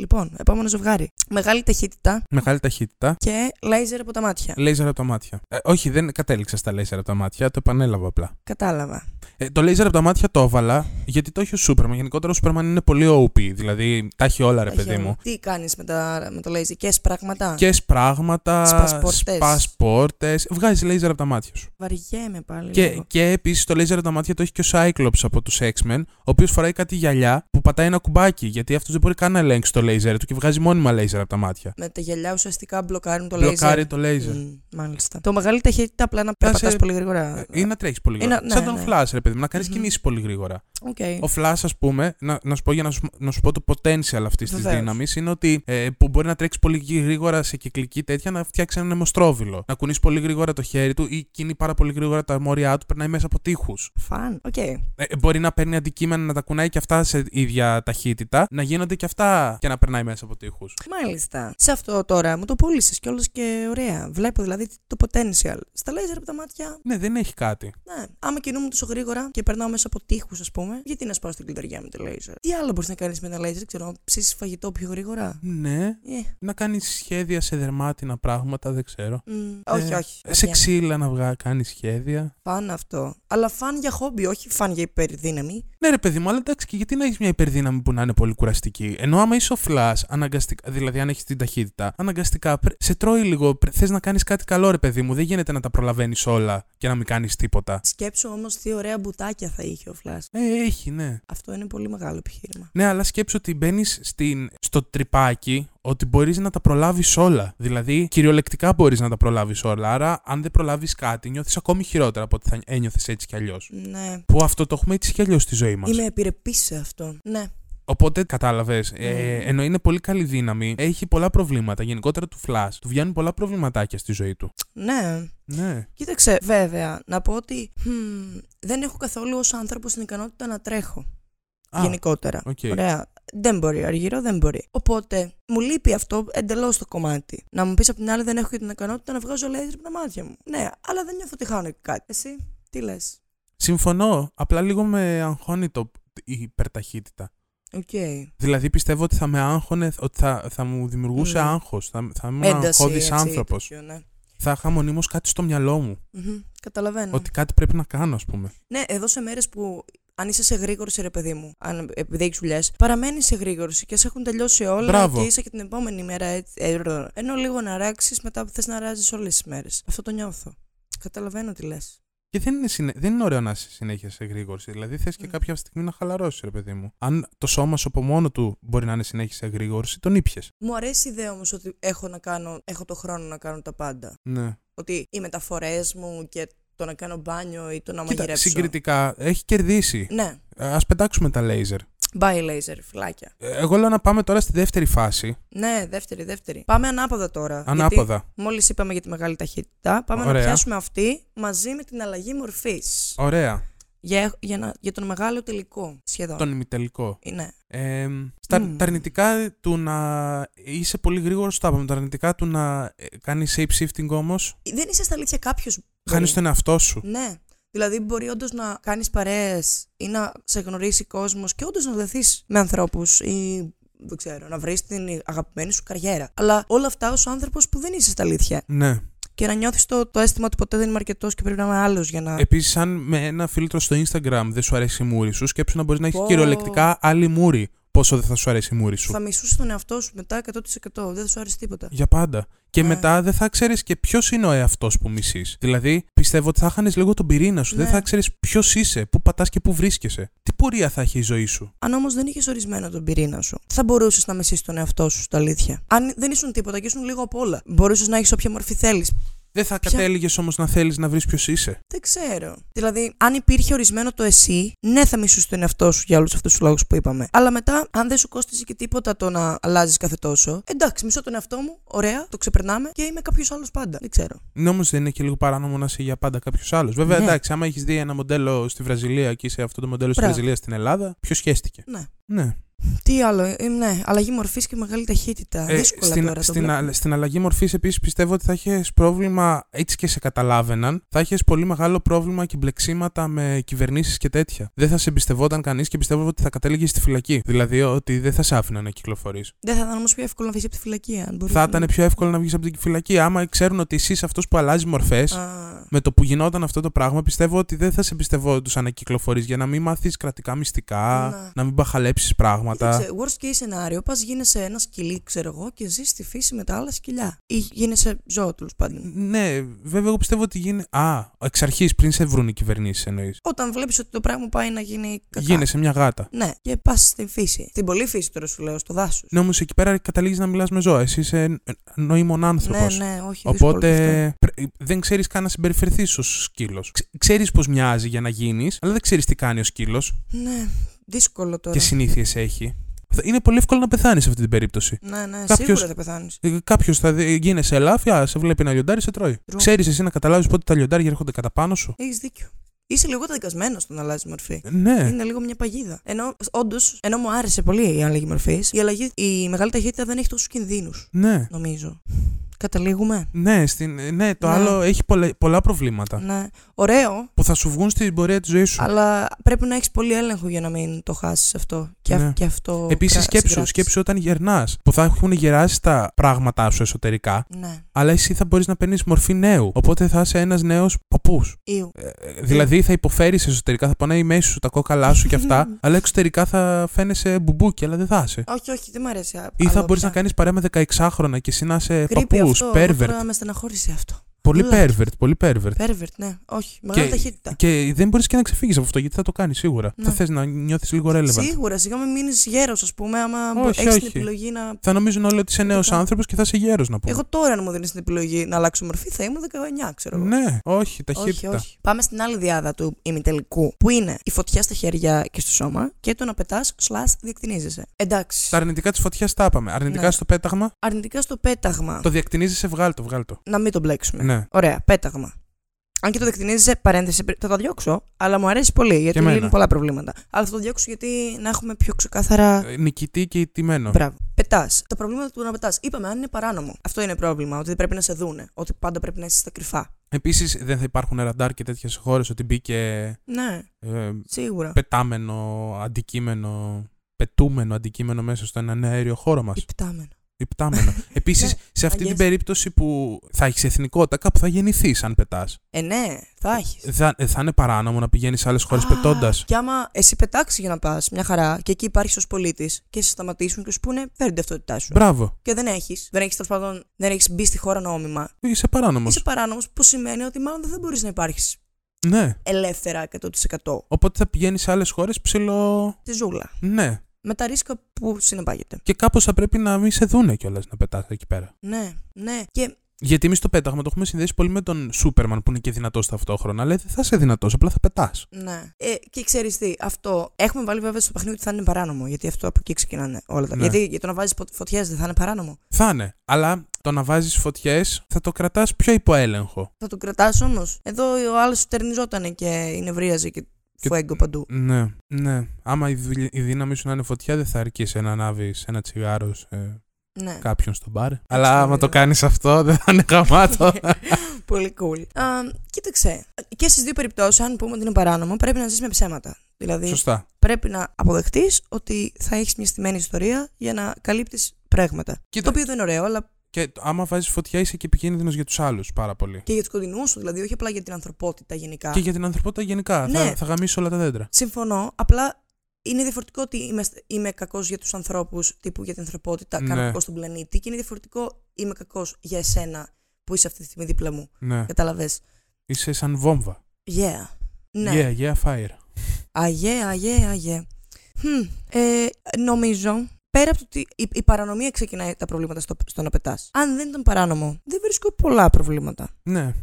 Speaker 1: Λοιπόν, επόμενο ζευγάρι. Μεγάλη ταχύτητα
Speaker 2: Μεγάλη ταχύτητα.
Speaker 1: και λέιζερ από τα μάτια.
Speaker 2: Λέιζερ από τα μάτια. Ε, όχι, δεν κατέληξα στα λέιζερ από τα μάτια, το επανέλαβα απλά.
Speaker 1: Κατάλαβα.
Speaker 2: Ε, το λέιζερ από τα μάτια το έβαλα γιατί το έχει ο Σούπερμαν. Γενικότερα ο Σούπερμαν είναι πολύ OP, δηλαδή τα έχει όλα, ρε παιδί
Speaker 1: Έχει-
Speaker 2: μου.
Speaker 1: Τι κάνεις με, τα... με το λέιζερ, και πράγματα;
Speaker 2: Και πράγματα,
Speaker 1: Σπασπορτές.
Speaker 2: σπασπόρτες. Βγάζεις λέιζερ από τα μάτια σου.
Speaker 1: Βαριέμαι πάλι.
Speaker 2: Και,
Speaker 1: λίγο.
Speaker 2: και επίσης το λέιζερ από τα μάτια το έχει και ο Cyclops από τους X-Men, ο οποίος φοράει κάτι γυαλιά που πατάει ένα κουμπάκι. Γιατί αυτός δεν μπορεί καν να ελέγξει το λέιζερ του και βγάζει μόνιμα λέιζερ από τα μάτια.
Speaker 1: Με τα γυαλιά ουσιαστικά μπλοκάρουν το
Speaker 2: Μπλοκάρει
Speaker 1: λέιζερ.
Speaker 2: το λέιζερ.
Speaker 1: Μμ, μάλιστα. Το μεγάλη ταχύτητα απλά να
Speaker 2: Θα
Speaker 1: περπατά
Speaker 2: σε-
Speaker 1: πολύ γρήγορα.
Speaker 2: Ε, Ή να τρέχεις πολύ γρήγορα.
Speaker 1: Είναι-
Speaker 2: Σαν
Speaker 1: ναι,
Speaker 2: τον
Speaker 1: ναι.
Speaker 2: Flash, ρε παιδί μου, να κάνεις
Speaker 1: Μμμ.
Speaker 2: κινήσεις πολύ γρήγορα.
Speaker 1: Οκ.
Speaker 2: Ο Flash, ας πούμε, να, να σου πω για να σου, να σου πω το potential αυτής της
Speaker 1: Βεβαίως.
Speaker 2: δύναμης είναι ότι ε, που μπορεί να τρέξει πολύ γρήγορα σε κυκλική τέτοια να φτιάξει ένα ανεμοστρόβιλο. Να κουνήσει πολύ γρήγορα το χέρι του ή κινεί πάρα πολύ γρήγορα τα μόρια του, περνάει μέσα από τοίχους.
Speaker 1: Fun. OK.
Speaker 2: Ε, μπορεί να παίρνει αντικείμενα να τα κουνάει και αυτά σε ίδια ταχύτητα, να γίνονται και αυτά και να περνάει μέσα από τοίχους.
Speaker 1: Μάλιστα. Σε αυτό τώρα μου το πούλησες κιόλας και ωραία. Βλέπω δηλαδή το potential. Στα λέιζερ από τα μάτια,
Speaker 2: Ναι, δεν έχει κάτι.
Speaker 1: ναι. Άμα κινούμαι τόσο γρήγορα και περνάω μέσα από τείχους, ας πούμε, γιατί να σπάω στην κλειδαριά με το λέιζερ. Τι άλλο μπορείς να κάνεις με ένα λέιζερ, ξέρω, να ψήσεις φαγητό πιο γρήγορα;
Speaker 2: Ναι,
Speaker 1: Ε,
Speaker 2: να κάνεις σχέδια σε δερμάτινα πράγματα, δεν ξέρω.
Speaker 1: μ, όχι,
Speaker 2: Ε,
Speaker 1: όχι.
Speaker 2: Σε
Speaker 1: όχι.
Speaker 2: ξύλα να βγα, κάνεις σχέδια.
Speaker 1: Φαν αυτό. Αλλά φαν για χόμπι, όχι φαν για υπερδύναμη.
Speaker 2: Ναι, ρε παιδί μου, αλλά εντάξει, και γιατί να έχεις μια υπερδύναμη που να είναι πολύ κουραστική; Ενώ άμα είσαι ο Flash, αναγκαστικά, δηλαδή αν έχεις την ταχύτητα, αναγκαστικά πρέ- σε τρώει λίγο. Θες να κάνεις κάτι καλό, ρε παιδί μου. Δεν γίνεται να τα προλαβαίνεις όλα και να μην κάνεις τίποτα.
Speaker 1: Σκέψου όμως τι ωραία μπουτάκια θα είχε ο Flash.
Speaker 2: Ε, έχει, ναι.
Speaker 1: Αυτό είναι πολύ μεγάλο επιχείρημα.
Speaker 2: Ναι, αλλά σκέψου ότι μπαίνεις στο τρυπάκι ότι μπορείς να τα προλάβεις όλα. Δηλαδή, κυριολεκτικά μπορείς να τα προλάβεις όλα. Άρα, αν δεν προλάβεις κάτι, νιώθεις ακόμη χειρότερα από ότι θα ένιωθε έτσι κι αλλιώς.
Speaker 1: Ναι.
Speaker 2: Που αυτό το έχουμε έτσι κι αλλιώς στη ζωή μας.
Speaker 1: Είμαι επιρρεπής σε αυτό. Ναι.
Speaker 2: Οπότε κατάλαβες. Ε,
Speaker 1: Ναι.
Speaker 2: ενώ είναι πολύ καλή δύναμη, έχει πολλά προβλήματα. Γενικότερα του Flash, του βγαίνουν πολλά προβληματάκια στη ζωή του.
Speaker 1: Ναι.
Speaker 2: Ναι.
Speaker 1: Κοίταξε, βέβαια, να πω ότι χμ, δεν έχω καθόλου ως άνθρωπος την ικανότητα να τρέχω.
Speaker 2: Α,
Speaker 1: γενικότερα.
Speaker 2: οκ.
Speaker 1: Ωραία. Δεν μπορεί, Αργυρώ δεν μπορεί. Οπότε, μου λείπει αυτό εντελώς το κομμάτι. Να μου πεις απ' την άλλη, δεν έχω και την ικανότητα να βγάζω λέιζερ από τα μάτια μου. Ναι, αλλά δεν νιώθω ότι χάνω και κάτι. Εσύ, τι λες;
Speaker 2: Συμφωνώ. Απλά λίγο με αγχώνει το, η υπερταχύτητα.
Speaker 1: Οκ.
Speaker 2: Δηλαδή πιστεύω ότι θα με άγχωνε, ότι θα, θα μου δημιουργούσε
Speaker 1: Μμ.
Speaker 2: άγχος. Θα, θα ήμουν
Speaker 1: Ένταση.
Speaker 2: αγχώδης
Speaker 1: έτσι,
Speaker 2: άνθρωπος.
Speaker 1: τέτοιο, ναι.
Speaker 2: Θα είχα μονίμως κάτι στο μυαλό μου.
Speaker 1: Μμμ, Καταλαβαίνω.
Speaker 2: Ότι κάτι πρέπει να κάνω, ας πούμε.
Speaker 1: Ναι, εδώ σε μέρες που αν είσαι σε γρήγορση, ρε παιδί μου, αν, επειδή έχεις δουλειές, παραμένεις σε γρήγορση και σε έχουν τελειώσει όλα
Speaker 2: Μπράβο.
Speaker 1: και είσαι και την επόμενη μέρα έτσι. ε, ρω, ενώ λίγο να ράξεις, μετά θες να ράζεις όλες τις μέρες. Αυτό το νιώθω. Καταλαβαίνω τι λες.
Speaker 2: Και δεν είναι, συνέ... δεν είναι ωραίο να είσαι συνέχεια σε γρήγορση. Δηλαδή θες και
Speaker 1: Μμ.
Speaker 2: κάποια στιγμή να χαλαρώσεις, ρε παιδί μου. Αν το σώμα σου από μόνο του μπορεί να είναι συνέχεια σε γρήγορση, τον ήπιες.
Speaker 1: Μου αρέσει η ιδέα όμως ότι έχω, να κάνω, έχω το χρόνο να κάνω τα πάντα.
Speaker 2: Ναι.
Speaker 1: Ότι οι μεταφορές μου και το να κάνω μπάνιο ή το να
Speaker 2: Κοίτα,
Speaker 1: μαγειρέψω.
Speaker 2: συγκριτικά έχει κερδίσει.
Speaker 1: Ναι,
Speaker 2: Α πετάξουμε τα λέιζερ.
Speaker 1: Bye laser, φυλάκια.
Speaker 2: Ε, Εγώ λέω να πάμε τώρα στη δεύτερη φάση.
Speaker 1: Ναι, δεύτερη, δεύτερη. Πάμε ανάποδα τώρα.
Speaker 2: Ανάποδα.
Speaker 1: Μόλις είπαμε για τη μεγάλη ταχύτητα, πάμε
Speaker 2: Ωραία.
Speaker 1: να πιάσουμε αυτή μαζί με την αλλαγή μορφής.
Speaker 2: Ωραία.
Speaker 1: Για, για, να- για τον μεγάλο τελικό σχεδόν.
Speaker 2: Τον ημιτελικό.
Speaker 1: Ε, Ναι.
Speaker 2: Ε, στα,
Speaker 1: Μμμ.
Speaker 2: Τα αρνητικά του να είσαι πολύ γρήγορος, τα είπαμε. Τα αρνητικά του να κάνεις shape shifting όμως,
Speaker 1: Δεν είσαι στα αλήθεια κάποιος.
Speaker 2: χάνεις τον εαυτό σου.
Speaker 1: Ναι. Δηλαδή, μπορεί όντως να κάνεις παρέες ή να σε γνωρίσει κόσμος και όντως να δεθείς με ανθρώπους ή δεν ξέρω, να βρεις την αγαπημένη σου καριέρα. Αλλά όλα αυτά ως άνθρωπος που δεν είσαι στα αλήθεια.
Speaker 2: Ναι.
Speaker 1: Και να νιώθεις το, το αίσθημα ότι ποτέ δεν είμαι αρκετός και πρέπει να είμαι άλλος για να.
Speaker 2: Επίσης, αν με ένα φίλτρο στο Instagram δεν σου αρέσει η μούρη σου, σκέψου να μπορείς να έχεις
Speaker 1: Πω.
Speaker 2: κυριολεκτικά άλλη μούρη. Πόσο δεν θα σου αρέσει η μούρη σου.
Speaker 1: Θα μισούσε τον εαυτό σου μετά 100%. Δεν θα σου αρέσει τίποτα.
Speaker 2: Για πάντα. Και
Speaker 1: Ναι.
Speaker 2: μετά δεν θα ξέρεις και ποιος είναι ο εαυτός που μισείς. Δηλαδή, πιστεύω ότι θα χάνεις λίγο τον πυρήνα σου.
Speaker 1: Ναι.
Speaker 2: Δεν θα ξέρεις ποιος είσαι, πού πατάς και πού βρίσκεσαι. Τι πορεία θα έχει η ζωή σου;
Speaker 1: Αν όμως δεν είχες ορισμένο τον πυρήνα σου, θα μπορούσες να μισήσει τον εαυτό σου στα αλήθεια. Αν δεν ήσουν τίποτα και ήσουν λίγο απ' όλα, μπορούσες να έχεις όποια μορφή θέλεις.
Speaker 2: Δεν θα
Speaker 1: Ποια-
Speaker 2: κατέληγες όμως να θέλεις να βρεις ποιος είσαι.
Speaker 1: Δεν ξέρω. Δηλαδή, αν υπήρχε ορισμένο το εσύ, ναι, θα μισούσε τον εαυτό σου για όλους αυτούς τους λόγους που είπαμε. Αλλά μετά, αν δεν σου κόστησε και τίποτα το να αλλάζεις κάθε τόσο, εντάξει, μισώ τον εαυτό μου, ωραία, το ξεπερνάμε και είμαι κάποιος άλλος πάντα. Δεν ξέρω.
Speaker 2: Ναι, όμως δεν είναι και λίγο παράνομο να είσαι για πάντα κάποιος άλλος. Βέβαια,
Speaker 1: Ναι.
Speaker 2: εντάξει, άμα έχεις δει ένα μοντέλο στη Βραζιλία και είσαι αυτό το μοντέλο στη
Speaker 1: Μπράβο.
Speaker 2: Βραζιλία στην Ελλάδα, ποιος σχέστηκε;
Speaker 1: Ναι.
Speaker 2: Ναι.
Speaker 1: Τι άλλο, ε, ναι, αλλαγή μορφής και μεγάλη ταχύτητα.
Speaker 2: Ε,
Speaker 1: Δύσκολα
Speaker 2: στην,
Speaker 1: τώρα. το
Speaker 2: στην,
Speaker 1: βλέπω.
Speaker 2: α- στην αλλαγή μορφής επίσης πιστεύω ότι θα έχει πρόβλημα, έτσι και σε καταλάβαιναν, θα έχει πολύ μεγάλο πρόβλημα και μπλεξίματα με κυβερνήσεις και τέτοια. Δεν θα σε εμπιστευόταν κανείς και πιστεύω ότι θα κατέληγες στη φυλακή. Δηλαδή ότι δεν θα σε άφηναν να κυκλοφορείς.
Speaker 1: Δεν θα ήταν όμως πιο εύκολο να βγεις από τη φυλακή, αν μπορούσε.
Speaker 2: Θα ήταν πιο εύκολο να βγεις από την φυλακή. Άμα ξέρουν ότι εσύ είσαι αυτός που αλλάζει μορφές,
Speaker 1: Α,
Speaker 2: με το που γινόταν αυτό το πράγμα, πιστεύω ότι δεν θα σε εμπιστευόντουσαν να κυκλοφορείς για να μην μάθεις κρατικά μυστικά,
Speaker 1: Ναι.
Speaker 2: να μην παχαλέψει πράγματα.
Speaker 1: Κοίταξε, worst case σενάριο, πας γίνεσαι ένα σκυλί, ξέρω εγώ, και ζεις στη φύση με τα άλλα σκυλιά. Ή γίνεσαι ζώο, τέλος πάντων.
Speaker 2: Ναι, βέβαια, εγώ πιστεύω ότι γίνει. Α, εξ αρχής πριν σε βρουν οι κυβερνήσεις εννοείς.
Speaker 1: Όταν βλέπεις ότι το πράγμα πάει να γίνει κακά.
Speaker 2: Γίνεσαι μια γάτα.
Speaker 1: Ναι, και πας στην φύση. Στην πολύ φύση τώρα σου λέω, στο δάσος.
Speaker 2: Ναι, όμω εκεί πέρα καταλήγεις να μιλάς με ζώα. Εσύ είσαι νοήμων άνθρωπος.
Speaker 1: ναι, ναι, όχι. δύσκολο και αυτό.
Speaker 2: Οπότε πρέ- δεν ξέρεις καν να συμπεριφερθείς ως σκύλος. Ξέρεις πώς μοιάζει για να γίνεις, αλλά δεν ξέρεις τι κάνει ο σκύλος
Speaker 1: Ναι, δύσκολο τώρα.
Speaker 2: και συνήθειες έχει. Θα- Είναι πολύ εύκολο να πεθάνεις σε αυτή την περίπτωση.
Speaker 1: Ναι, ναι,
Speaker 2: Κάποιος-
Speaker 1: σίγουρα θα πεθάνεις.
Speaker 2: Κάποιος θα δει- γίνεσαι ελάφια, σε βλέπει να λιοντάρι, σε τρώει.
Speaker 1: True.
Speaker 2: Ξέρεις εσύ να καταλάβεις πότε τα λιοντάρια έρχονται κατά πάνω σου;
Speaker 1: Έχεις δίκιο. Είσαι λίγο καταδικασμένος στο να αλλάζεις μορφή.
Speaker 2: Ναι.
Speaker 1: Είναι λίγο μια παγίδα. Ενώ, όντως, ενώ μου άρεσε πολύ η αλλαγή μορφής, η, αλλαγή, η μεγάλη ταχύτητα δεν έχει τόσους κινδύνους.
Speaker 2: Ναι.
Speaker 1: Νομίζω. Καταλήγουμε;
Speaker 2: Ναι, στην, ναι, το
Speaker 1: Ναι.
Speaker 2: άλλο έχει πολλα, πολλά προβλήματα
Speaker 1: Ναι. Ωραίο,
Speaker 2: που θα σου βγουν στην πορεία της ζωής σου.
Speaker 1: αλλά πρέπει να έχεις πολύ έλεγχο για να μην το χάσεις αυτό. Και, αυ-
Speaker 2: Ναι.
Speaker 1: και αυτό.
Speaker 2: Επίσης,
Speaker 1: κρα-
Speaker 2: σκέψου,
Speaker 1: συγκράτησε.
Speaker 2: σκέψου όταν γερνάς, που θα έχουν γεράσει τα πράγματά σου εσωτερικά,
Speaker 1: Ναι.
Speaker 2: αλλά εσύ θα μπορείς να παίρνεις μορφή νέου. Οπότε θα είσαι ένας νέος παππούς.
Speaker 1: Ήου.
Speaker 2: δηλαδή θα υποφέρεις εσωτερικά, θα πονάει η μέση σου, τα κόκαλά σου και αυτά, [laughs] αλλά εξωτερικά θα φαίνεσαι μπουμπούκι, αλλά δεν θα είσαι.
Speaker 1: Όχι, όχι, δεν μου αρέσει. α-
Speaker 2: Ή θα
Speaker 1: άλλο
Speaker 2: μπορείς
Speaker 1: πια.
Speaker 2: να κάνεις παρέα με 16χρονα και εσύ να είσαι
Speaker 1: Creepy
Speaker 2: παππούς,
Speaker 1: αυτό, εγώ
Speaker 2: pervert.
Speaker 1: Τώρα με στεναχώρησε αυτό.
Speaker 2: Πολύ
Speaker 1: Λουλάκι.
Speaker 2: pervert, πολύ pervert.
Speaker 1: Pervert, ναι. Όχι. Μεγάλη ταχύτητα.
Speaker 2: και δεν μπορείς και να ξεφύγεις από αυτό γιατί θα το κάνεις σίγουρα.
Speaker 1: Ναι.
Speaker 2: Θα θες να νιώθεις λίγο relevant.
Speaker 1: Σίγουρα, σιγά μην μείνεις γέρος, ας πούμε, άμα
Speaker 2: Όχι,
Speaker 1: έχεις την
Speaker 2: όχι.
Speaker 1: επιλογή να.
Speaker 2: Θα νομίζουν όλοι ότι είσαι νέος
Speaker 1: Ειδικά.
Speaker 2: άνθρωπος και θα είσαι γέρος να πούμε.
Speaker 1: Εγώ τώρα, αν μου δίνεις την επιλογή να αλλάξω μορφή, θα ήμουν 19, ξέρω εγώ.
Speaker 2: Ναι, όχι,
Speaker 1: όχι,
Speaker 2: ταχύτητα.
Speaker 1: όχι. Πάμε στην άλλη δυάδα του ημιτελικού, που είναι η φωτιά στα χέρια και στο σώμα και το να πετάς, σλά, διακτηνίζεσαι. Εντάξει.
Speaker 2: Τα αρνητικά της φωτιάς τα είπαμε. Αρνητικά
Speaker 1: Ναι.
Speaker 2: στο πέταγμα.
Speaker 1: Αρνητικά στο πέταγμα.
Speaker 2: Το διακτηνίζεσαι, βγάλ το, βγάλ το.
Speaker 1: Να μην το μπλέξουμε.
Speaker 2: Ναι.
Speaker 1: Ωραία, πέταγμα. Αν και το διακτηνίζεσαι, παρένθεση, θα το διώξω, αλλά μου αρέσει πολύ γιατί
Speaker 2: εμένα.
Speaker 1: λύνει πολλά προβλήματα. Αλλά θα το διώξω γιατί να έχουμε πιο ξεκάθαρα.
Speaker 2: Ε, Νικητή και ηττημένο.
Speaker 1: Μπράβο. Πετάς. Τα προβλήματα του να πετάς. Είπαμε, αν είναι παράνομο. Αυτό είναι πρόβλημα. Ότι δεν πρέπει να σε δούνε. Ότι πάντα πρέπει να είσαι στα κρυφά.
Speaker 2: Επίσης δεν θα υπάρχουν ραντάρ και τέτοιες χώρες ότι μπήκε
Speaker 1: Ναι,
Speaker 2: ε,
Speaker 1: σίγουρα.
Speaker 2: πετάμενο αντικείμενο, πετούμενο αντικείμενο μέσα στο έναν αέριο χώρο μας.
Speaker 1: Υπτάμενο.
Speaker 2: Υπτάμενο. [laughs] Επίσης,
Speaker 1: Ναι,
Speaker 2: σε αυτή
Speaker 1: I
Speaker 2: την
Speaker 1: guess.
Speaker 2: περίπτωση που θα έχεις εθνικότητα, κάπου θα γεννηθεί αν πετάς.
Speaker 1: Ε, ναι, θα έχεις.
Speaker 2: Θα, ε, θα είναι παράνομο να πηγαίνεις σε άλλες χώρες πετώντας.
Speaker 1: Και άμα εσύ πετάξεις για να πας μια χαρά και εκεί υπάρχει ω πολίτη και σε σταματήσουν και σου πούνε φέρει την ταυτότητά σου.
Speaker 2: Μπράβο.
Speaker 1: Και δεν έχεις. Δεν έχεις τέλος πάντων. Δεν έχεις μπει στη χώρα νόμιμα.
Speaker 2: Είσαι παράνομος.
Speaker 1: Είσαι παράνομος που σημαίνει ότι μάλλον δεν μπορείς να υπάρχεις
Speaker 2: Ναι.
Speaker 1: ελεύθερα 100%
Speaker 2: Οπότε θα πηγαίνεις σε άλλες χώρες ψηλό.
Speaker 1: τη ζούλα.
Speaker 2: Ναι.
Speaker 1: Με τα ρίσκα που συνεπάγεται.
Speaker 2: Και κάπως θα πρέπει να μην σε δούνε κιόλας να πετάς εκεί πέρα.
Speaker 1: Ναι, ναι. Και
Speaker 2: Γιατί εμείς το πέταγμα το έχουμε συνδέσει πολύ με τον Σούπερμαν που είναι και δυνατός ταυτόχρονα. Αλλά δεν θα είσαι δυνατός, απλά θα πετάς.
Speaker 1: Ναι. Ε, και ξέρεις τι, αυτό έχουμε βάλει βέβαια στο παιχνίδι ότι θα είναι παράνομο. Γιατί αυτό από εκεί ξεκινάνε όλα τα.
Speaker 2: Ναι.
Speaker 1: Γιατί για το να βάζεις φωτιές δεν θα είναι παράνομο.
Speaker 2: Θα είναι. Αλλά το να βάζεις φωτιές θα το κρατάς πιο υποέλεγχο.
Speaker 1: Θα το κρατάς όμως. Εδώ ο άλλος τερνιζόταν και νευρίαζε και
Speaker 2: Και-
Speaker 1: φουέγκο παντού.
Speaker 2: Ναι, ναι. Άμα η, δουλ- η δύναμη σου να είναι φωτιά, δεν θα αρκείς να ανάβει ένα τσιγάρο σε
Speaker 1: Ναι.
Speaker 2: κάποιον στον μπαρ. Αλλά άμα
Speaker 1: βέβαια.
Speaker 2: το κάνεις αυτό, δεν θα είναι γαμάτο. [laughs]
Speaker 1: Πολύ cool. Α, κοίταξε. Και στις δύο περιπτώσεις, αν πούμε ότι είναι παράνομο, πρέπει να ζεις με ψέματα. Δηλαδή,
Speaker 2: Σωστά.
Speaker 1: πρέπει να αποδεχτείς ότι θα έχεις μια στημένη ιστορία για να καλύπτεις πράγματα.
Speaker 2: Κοίτα.
Speaker 1: Το οποίο δεν είναι ωραίο, αλλά
Speaker 2: Και το- άμα βάζεις φωτιά, είσαι και επικίνδυνος για τους άλλους πάρα πολύ.
Speaker 1: και για τους κοντινούς σου, δηλαδή, όχι απλά για την ανθρωπότητα γενικά.
Speaker 2: Και για την ανθρωπότητα γενικά.
Speaker 1: Ναι.
Speaker 2: Θα, θα γαμίσει όλα τα δέντρα.
Speaker 1: Συμφωνώ. Απλά είναι διαφορετικό ότι είμαι, είμαι κακός για τους ανθρώπους, τύπου για την ανθρωπότητα, κάνω
Speaker 2: Ναι.
Speaker 1: κακό στον πλανήτη. Και είναι διαφορετικό είμαι κακός για εσένα που είσαι αυτή τη στιγμή δίπλα μου.
Speaker 2: Ναι.
Speaker 1: Κατάλαβες;
Speaker 2: Είσαι σαν βόμβα.
Speaker 1: Yeah. Ναι.
Speaker 2: Yeah, yeah, fire.
Speaker 1: Αγέ, αγέ, αγέ. Χμ, ε, νομίζω, πέρα από το ότι η, η παρανομία ξεκινάει τα προβλήματα στο, στο να πετάς. Αν δεν ήταν παράνομο, δεν βρίσκω πολλά προβλήματα.
Speaker 2: Ναι.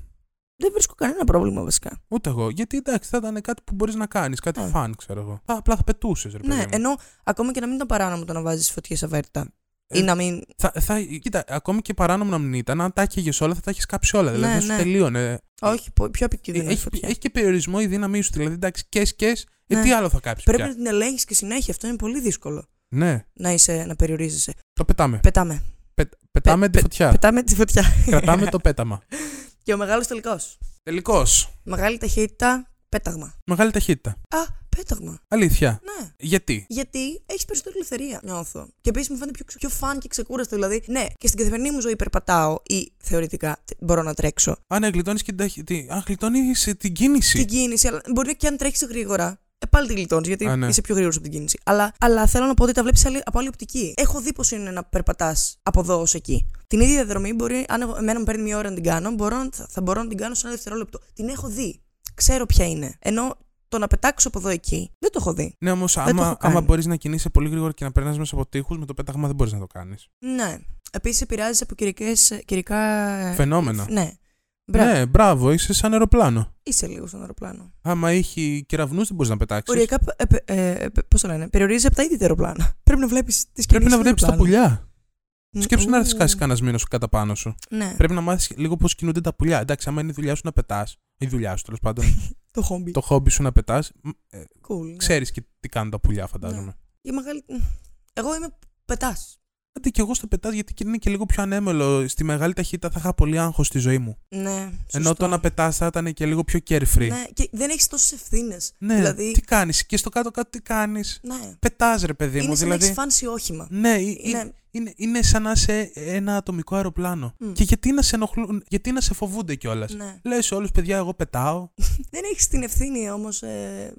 Speaker 1: Δεν βρίσκω κανένα πρόβλημα βασικά.
Speaker 2: Ούτε εγώ. Γιατί εντάξει, θα ήταν κάτι που μπορείς να κάνεις, κάτι
Speaker 1: Ε.
Speaker 2: φαν, ξέρω εγώ. Θα, απλά θα πετούσες, ρε παιδί.
Speaker 1: Ναι,
Speaker 2: μου.
Speaker 1: ενώ ακόμα και να μην ήταν παράνομο το να βάζεις φωτιές αβέρτα.
Speaker 2: Ε,
Speaker 1: ή να μην.
Speaker 2: Θα, θα, κοίτα, ακόμη και παράνομο να μην ήταν, αν τα έκαιγες όλα, θα τα έχεις κάψει όλα. Δηλαδή
Speaker 1: Ναι,
Speaker 2: θα σου
Speaker 1: ναι.
Speaker 2: τελείωνε.
Speaker 1: Όχι, πο- πιο επικίνδυνη η
Speaker 2: έχει,
Speaker 1: φωτιά.
Speaker 2: έχει και περιορισμό η δύναμή σου. Δηλαδή, εντάξει, και και. Ε,
Speaker 1: Ναι.
Speaker 2: τι άλλο θα κάψεις
Speaker 1: Πρέπει
Speaker 2: πια;
Speaker 1: να την ελέγχεις και συνέχεια. Αυτό είναι πολύ δύσκολο.
Speaker 2: Ναι,
Speaker 1: Να, είσαι, να περιορίζεσαι.
Speaker 2: το πετάμε.
Speaker 1: Πετάμε.
Speaker 2: Πε, πετάμε
Speaker 1: πε-
Speaker 2: τη φωτιά.
Speaker 1: Πετάμε τη φωτιά.
Speaker 2: Κρατάμε το πέταμα. [laughs]
Speaker 1: και ο μεγάλος τελικός.
Speaker 2: Τελικώ.
Speaker 1: Μεγάλη ταχύτητα, πέταγμα.
Speaker 2: Μεγάλη ταχύτητα.
Speaker 1: Α, πέταγμα.
Speaker 2: Αλήθεια.
Speaker 1: Ναι.
Speaker 2: Γιατί;
Speaker 1: Γιατί έχεις περισσότερη ελευθερία, νιώθω. Και επίσης μου φαίνεται πιο, ξε- πιο φαν και ξεκούραστο. Δηλαδή, ναι, και στην καθημερινή μου ζωή περπατάω ή θεωρητικά τε- μπορώ να τρέξω.
Speaker 2: Α, ναι, γλιτώνεις και την ταχύτητα. Α, γλιτώνεις την κίνηση.
Speaker 1: Την κίνηση, αλλά μπορεί και αν τρέχει γρήγορα. Ε, πάλι τη γλιτώνεις, γιατί
Speaker 2: Α, ναι.
Speaker 1: είσαι πιο γρήγορος από την κίνηση. Αλλά, αλλά θέλω να πω ότι τα βλέπεις από άλλη οπτική. Έχω δει πώ είναι να περπατάς από εδώ ως εκεί. Την ίδια διαδρομή μπορεί, αν εγώ- εμένα μου παίρνει μια ώρα να την κάνω, μπορώ, να- θα, θα μπορώ να την κάνω σε ένα δευτερόλεπτο. Την έχω δει. Ξέρω ποια είναι. Ενώ το να πετάξω από εδώ εκεί δεν το έχω δει.
Speaker 2: Ναι, όμως
Speaker 1: το
Speaker 2: άμα,
Speaker 1: έχω κάνει.
Speaker 2: άμα μπορείς να κινείσαι πολύ γρήγορα και να περνάς μέσα από τείχους, με το πέταγμα δεν μπορείς να το κάνεις.
Speaker 1: Ναι. Επίσης επηρεάζεις από καιρικές, καιρικά. ε,
Speaker 2: Φαινόμενα.
Speaker 1: Ναι. Μπράβο.
Speaker 2: Ναι, μπράβο, είσαι σαν αεροπλάνο.
Speaker 1: Είσαι λίγο στον αεροπλάνο.
Speaker 2: Άμα έχει κεραυνούς, δεν μπορείς να πετάξεις.
Speaker 1: Οριακά. Ε, ε, ε, Πώς το λένε, περιορίζει από τα ίδια τα αεροπλάνα. [laughs] Πρέπει να βλέπεις τις
Speaker 2: Πρέπει να βλέπεις τα πουλιά.
Speaker 1: Μ,
Speaker 2: Σκέψου να
Speaker 1: ου.
Speaker 2: έρθει κάσει κανένας μήνο κάτω πάνω σου.
Speaker 1: Ναι,
Speaker 2: Πρέπει να μάθεις λίγο πώς κινούνται τα πουλιά. Εντάξει, άμα είναι η δουλειά σου να πετάς, η δουλειά σου τέλος πάντων, [laughs]
Speaker 1: το χόμπι.
Speaker 2: το χόμπι σου να πετάς,
Speaker 1: Cool. ναι.
Speaker 2: ξέρεις και τι κάνουν τα πουλιά, φαντάζομαι.
Speaker 1: Η μεγάλη... Εγώ είμαι πετάς.
Speaker 2: Αντί και εγώ στο πετάς, γιατί και είναι και λίγο πιο ανέμελο. Στη μεγάλη ταχύτητα θα είχα πολύ άγχος στη ζωή μου.
Speaker 1: Ναι.
Speaker 2: Ενώ
Speaker 1: σωστό.
Speaker 2: το να πετάς θα ήταν και λίγο πιο carefree.
Speaker 1: Ναι, και δεν έχεις τόσες ευθύνες.
Speaker 2: Ναι,
Speaker 1: δηλαδή-
Speaker 2: τι κάνεις. Και στο κάτω-κάτω τι κάνεις;
Speaker 1: Ναι.
Speaker 2: Πετάς, ρε παιδί
Speaker 1: Είναι
Speaker 2: μου.
Speaker 1: σαν
Speaker 2: Δηλαδή.
Speaker 1: να έχει φάνσει όχημα.
Speaker 2: Ναι, ε- ε-
Speaker 1: Είναι-
Speaker 2: είναι, είναι σαν να είσαι ένα ατομικό αεροπλάνο.
Speaker 1: Μμ.
Speaker 2: Και γιατί να σε ενοχλούν, γιατί να σε φοβούνται κιόλας;
Speaker 1: Ναι.
Speaker 2: Λες σε όλους, παιδιά, εγώ πετάω. [laughs]
Speaker 1: Δεν έχεις την ευθύνη όμως. Ε...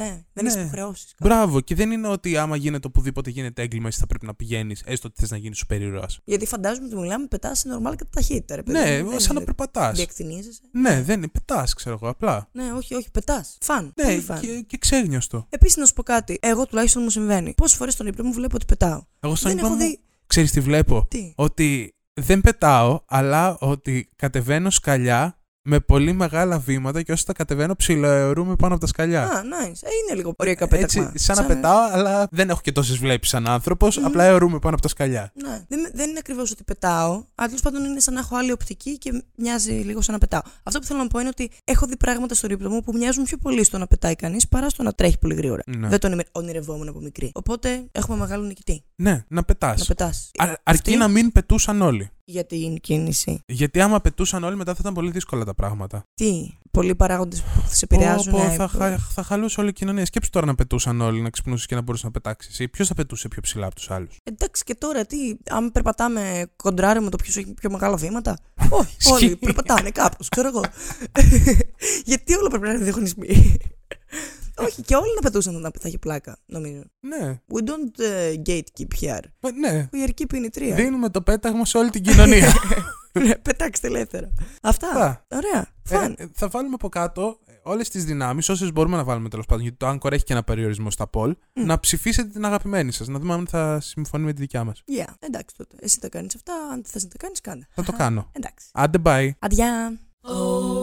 Speaker 1: α, ναι, δεν
Speaker 2: Ναι.
Speaker 1: έχει υποχρεώσεις.
Speaker 2: Μπράβο, και δεν είναι ότι άμα γίνεται οπουδήποτε γίνεται έγκλημα, εσύ θα πρέπει να πηγαίνεις, έστω ότι θες να γίνεις σούπερ ήρωα.
Speaker 1: Γιατί φαντάζομαι ότι μιλάμε πετάς σε νορμάλ κατά ταχύτητα. Ρε, παιδί μου.
Speaker 2: Ναι,
Speaker 1: Δεν
Speaker 2: σαν να
Speaker 1: είναι-
Speaker 2: περπατάς.
Speaker 1: Διεκθινίζεσαι.
Speaker 2: Ναι, δεν είναι, πετάς, ξέρω εγώ, απλά.
Speaker 1: Ναι, όχι, όχι, πετάς. Φαν.
Speaker 2: Ναι,
Speaker 1: Πολύ φαν.
Speaker 2: και, και ξέγνωστο.
Speaker 1: Επίσης, να σου πω κάτι. Εγώ τουλάχιστον μου συμβαίνει. Πόσες φορές στον ύπνο μου βλέπω ότι πετάω.
Speaker 2: Εγώ στον
Speaker 1: δεν
Speaker 2: ύπνο
Speaker 1: έχω
Speaker 2: μου,
Speaker 1: δει.
Speaker 2: ξέρεις τι βλέπω;
Speaker 1: Τι;
Speaker 2: Ότι δεν πετάω, αλλά ότι κατεβαίνω σκαλιά με πολύ μεγάλα βήματα και όσο τα κατεβαίνω ψιλοαιρούμε πάνω από τα σκαλιά.
Speaker 1: Α, nice. Ε, είναι λίγο οριακά πέταγμα.
Speaker 2: Έτσι, σαν να πετάω, αλλά δεν έχω και τόσες βλέπει σαν άνθρωπος,
Speaker 1: Μμμ.
Speaker 2: απλά αιωρούμε πάνω από τα σκαλιά.
Speaker 1: Ναι. Δεν, δεν είναι ακριβώς ότι πετάω, αλλά τέλος πάντων είναι σαν να έχω άλλη οπτική και μοιάζει λίγο σαν να πετάω. Αυτό που θέλω να πω είναι ότι έχω δει πράγματα στο ύπνο μου που μοιάζουν πιο πολύ στο να πετάει κανείς παρά στο να τρέχει πολύ γρήγορα.
Speaker 2: Ναι.
Speaker 1: Δεν τον ονειρευόμουν από μικρή. Οπότε έχουμε μεγάλο νικητή.
Speaker 2: Ναι, να πετάς.
Speaker 1: Να πετάς.
Speaker 2: Αρκεί
Speaker 1: Αυτή-
Speaker 2: να μην πετούσαν όλοι.
Speaker 1: Για την κίνηση.
Speaker 2: Γιατί άμα πετούσαν όλοι, μετά θα ήταν πολύ δύσκολα τα πράγματα.
Speaker 1: Τι. Πολλοί παράγοντες που θα σε επηρεάζουν.
Speaker 2: Πω, πω,
Speaker 1: ε,
Speaker 2: θα,
Speaker 1: που-
Speaker 2: χα- θα χαλούσε όλη η κοινωνία. Σκέψου τώρα να πετούσαν όλοι, να ξυπνούσες και να μπορούσες να πετάξεις. Ποιος θα πετούσε πιο ψηλά από τους άλλους;
Speaker 1: Εντάξει και τώρα τι, αν περπατάμε κοντράρε με το ποιος έχει πιο μεγάλα βήματα. [laughs] Όχι, όλοι
Speaker 2: Ισχύει.
Speaker 1: περπατάνε κάπως, ξέρω εγώ. [laughs] Γιατί όλα πρέπει να είναι διαγωνισμοί; Όχι, και όλοι να πετούσαν να θα έχει πλάκα, νομίζω.
Speaker 2: Ναι,
Speaker 1: We don't uh, gatekeep here.
Speaker 2: Μα, ναι.
Speaker 1: We are keeping it real.
Speaker 2: Δίνουμε το πέταγμα σε όλη την κοινωνία. [laughs]
Speaker 1: Ναι, Πετάξτε ελεύθερα. Αυτά.
Speaker 2: Αυτά.
Speaker 1: Ωραία.
Speaker 2: Ε,
Speaker 1: Φαν.
Speaker 2: ε, θα βάλουμε από κάτω. ε, όλες τις δυνάμεις, όσες μπορούμε να βάλουμε τέλος πάντων, γιατί το Anchor έχει και ένα περιορισμό στα poll, να ψηφίσετε την αγαπημένη σας, να δούμε αν θα συμφωνεί με τη δικιά μας.
Speaker 1: Yeah, εντάξει τότε. Εσύ τα κάνεις αυτά. Αν δεν θες να τα κάνεις, κάνε.
Speaker 2: Θα το κάνω.
Speaker 1: Εντάξει.
Speaker 2: Άντε bye.
Speaker 1: Αντιά.
Speaker 3: Oh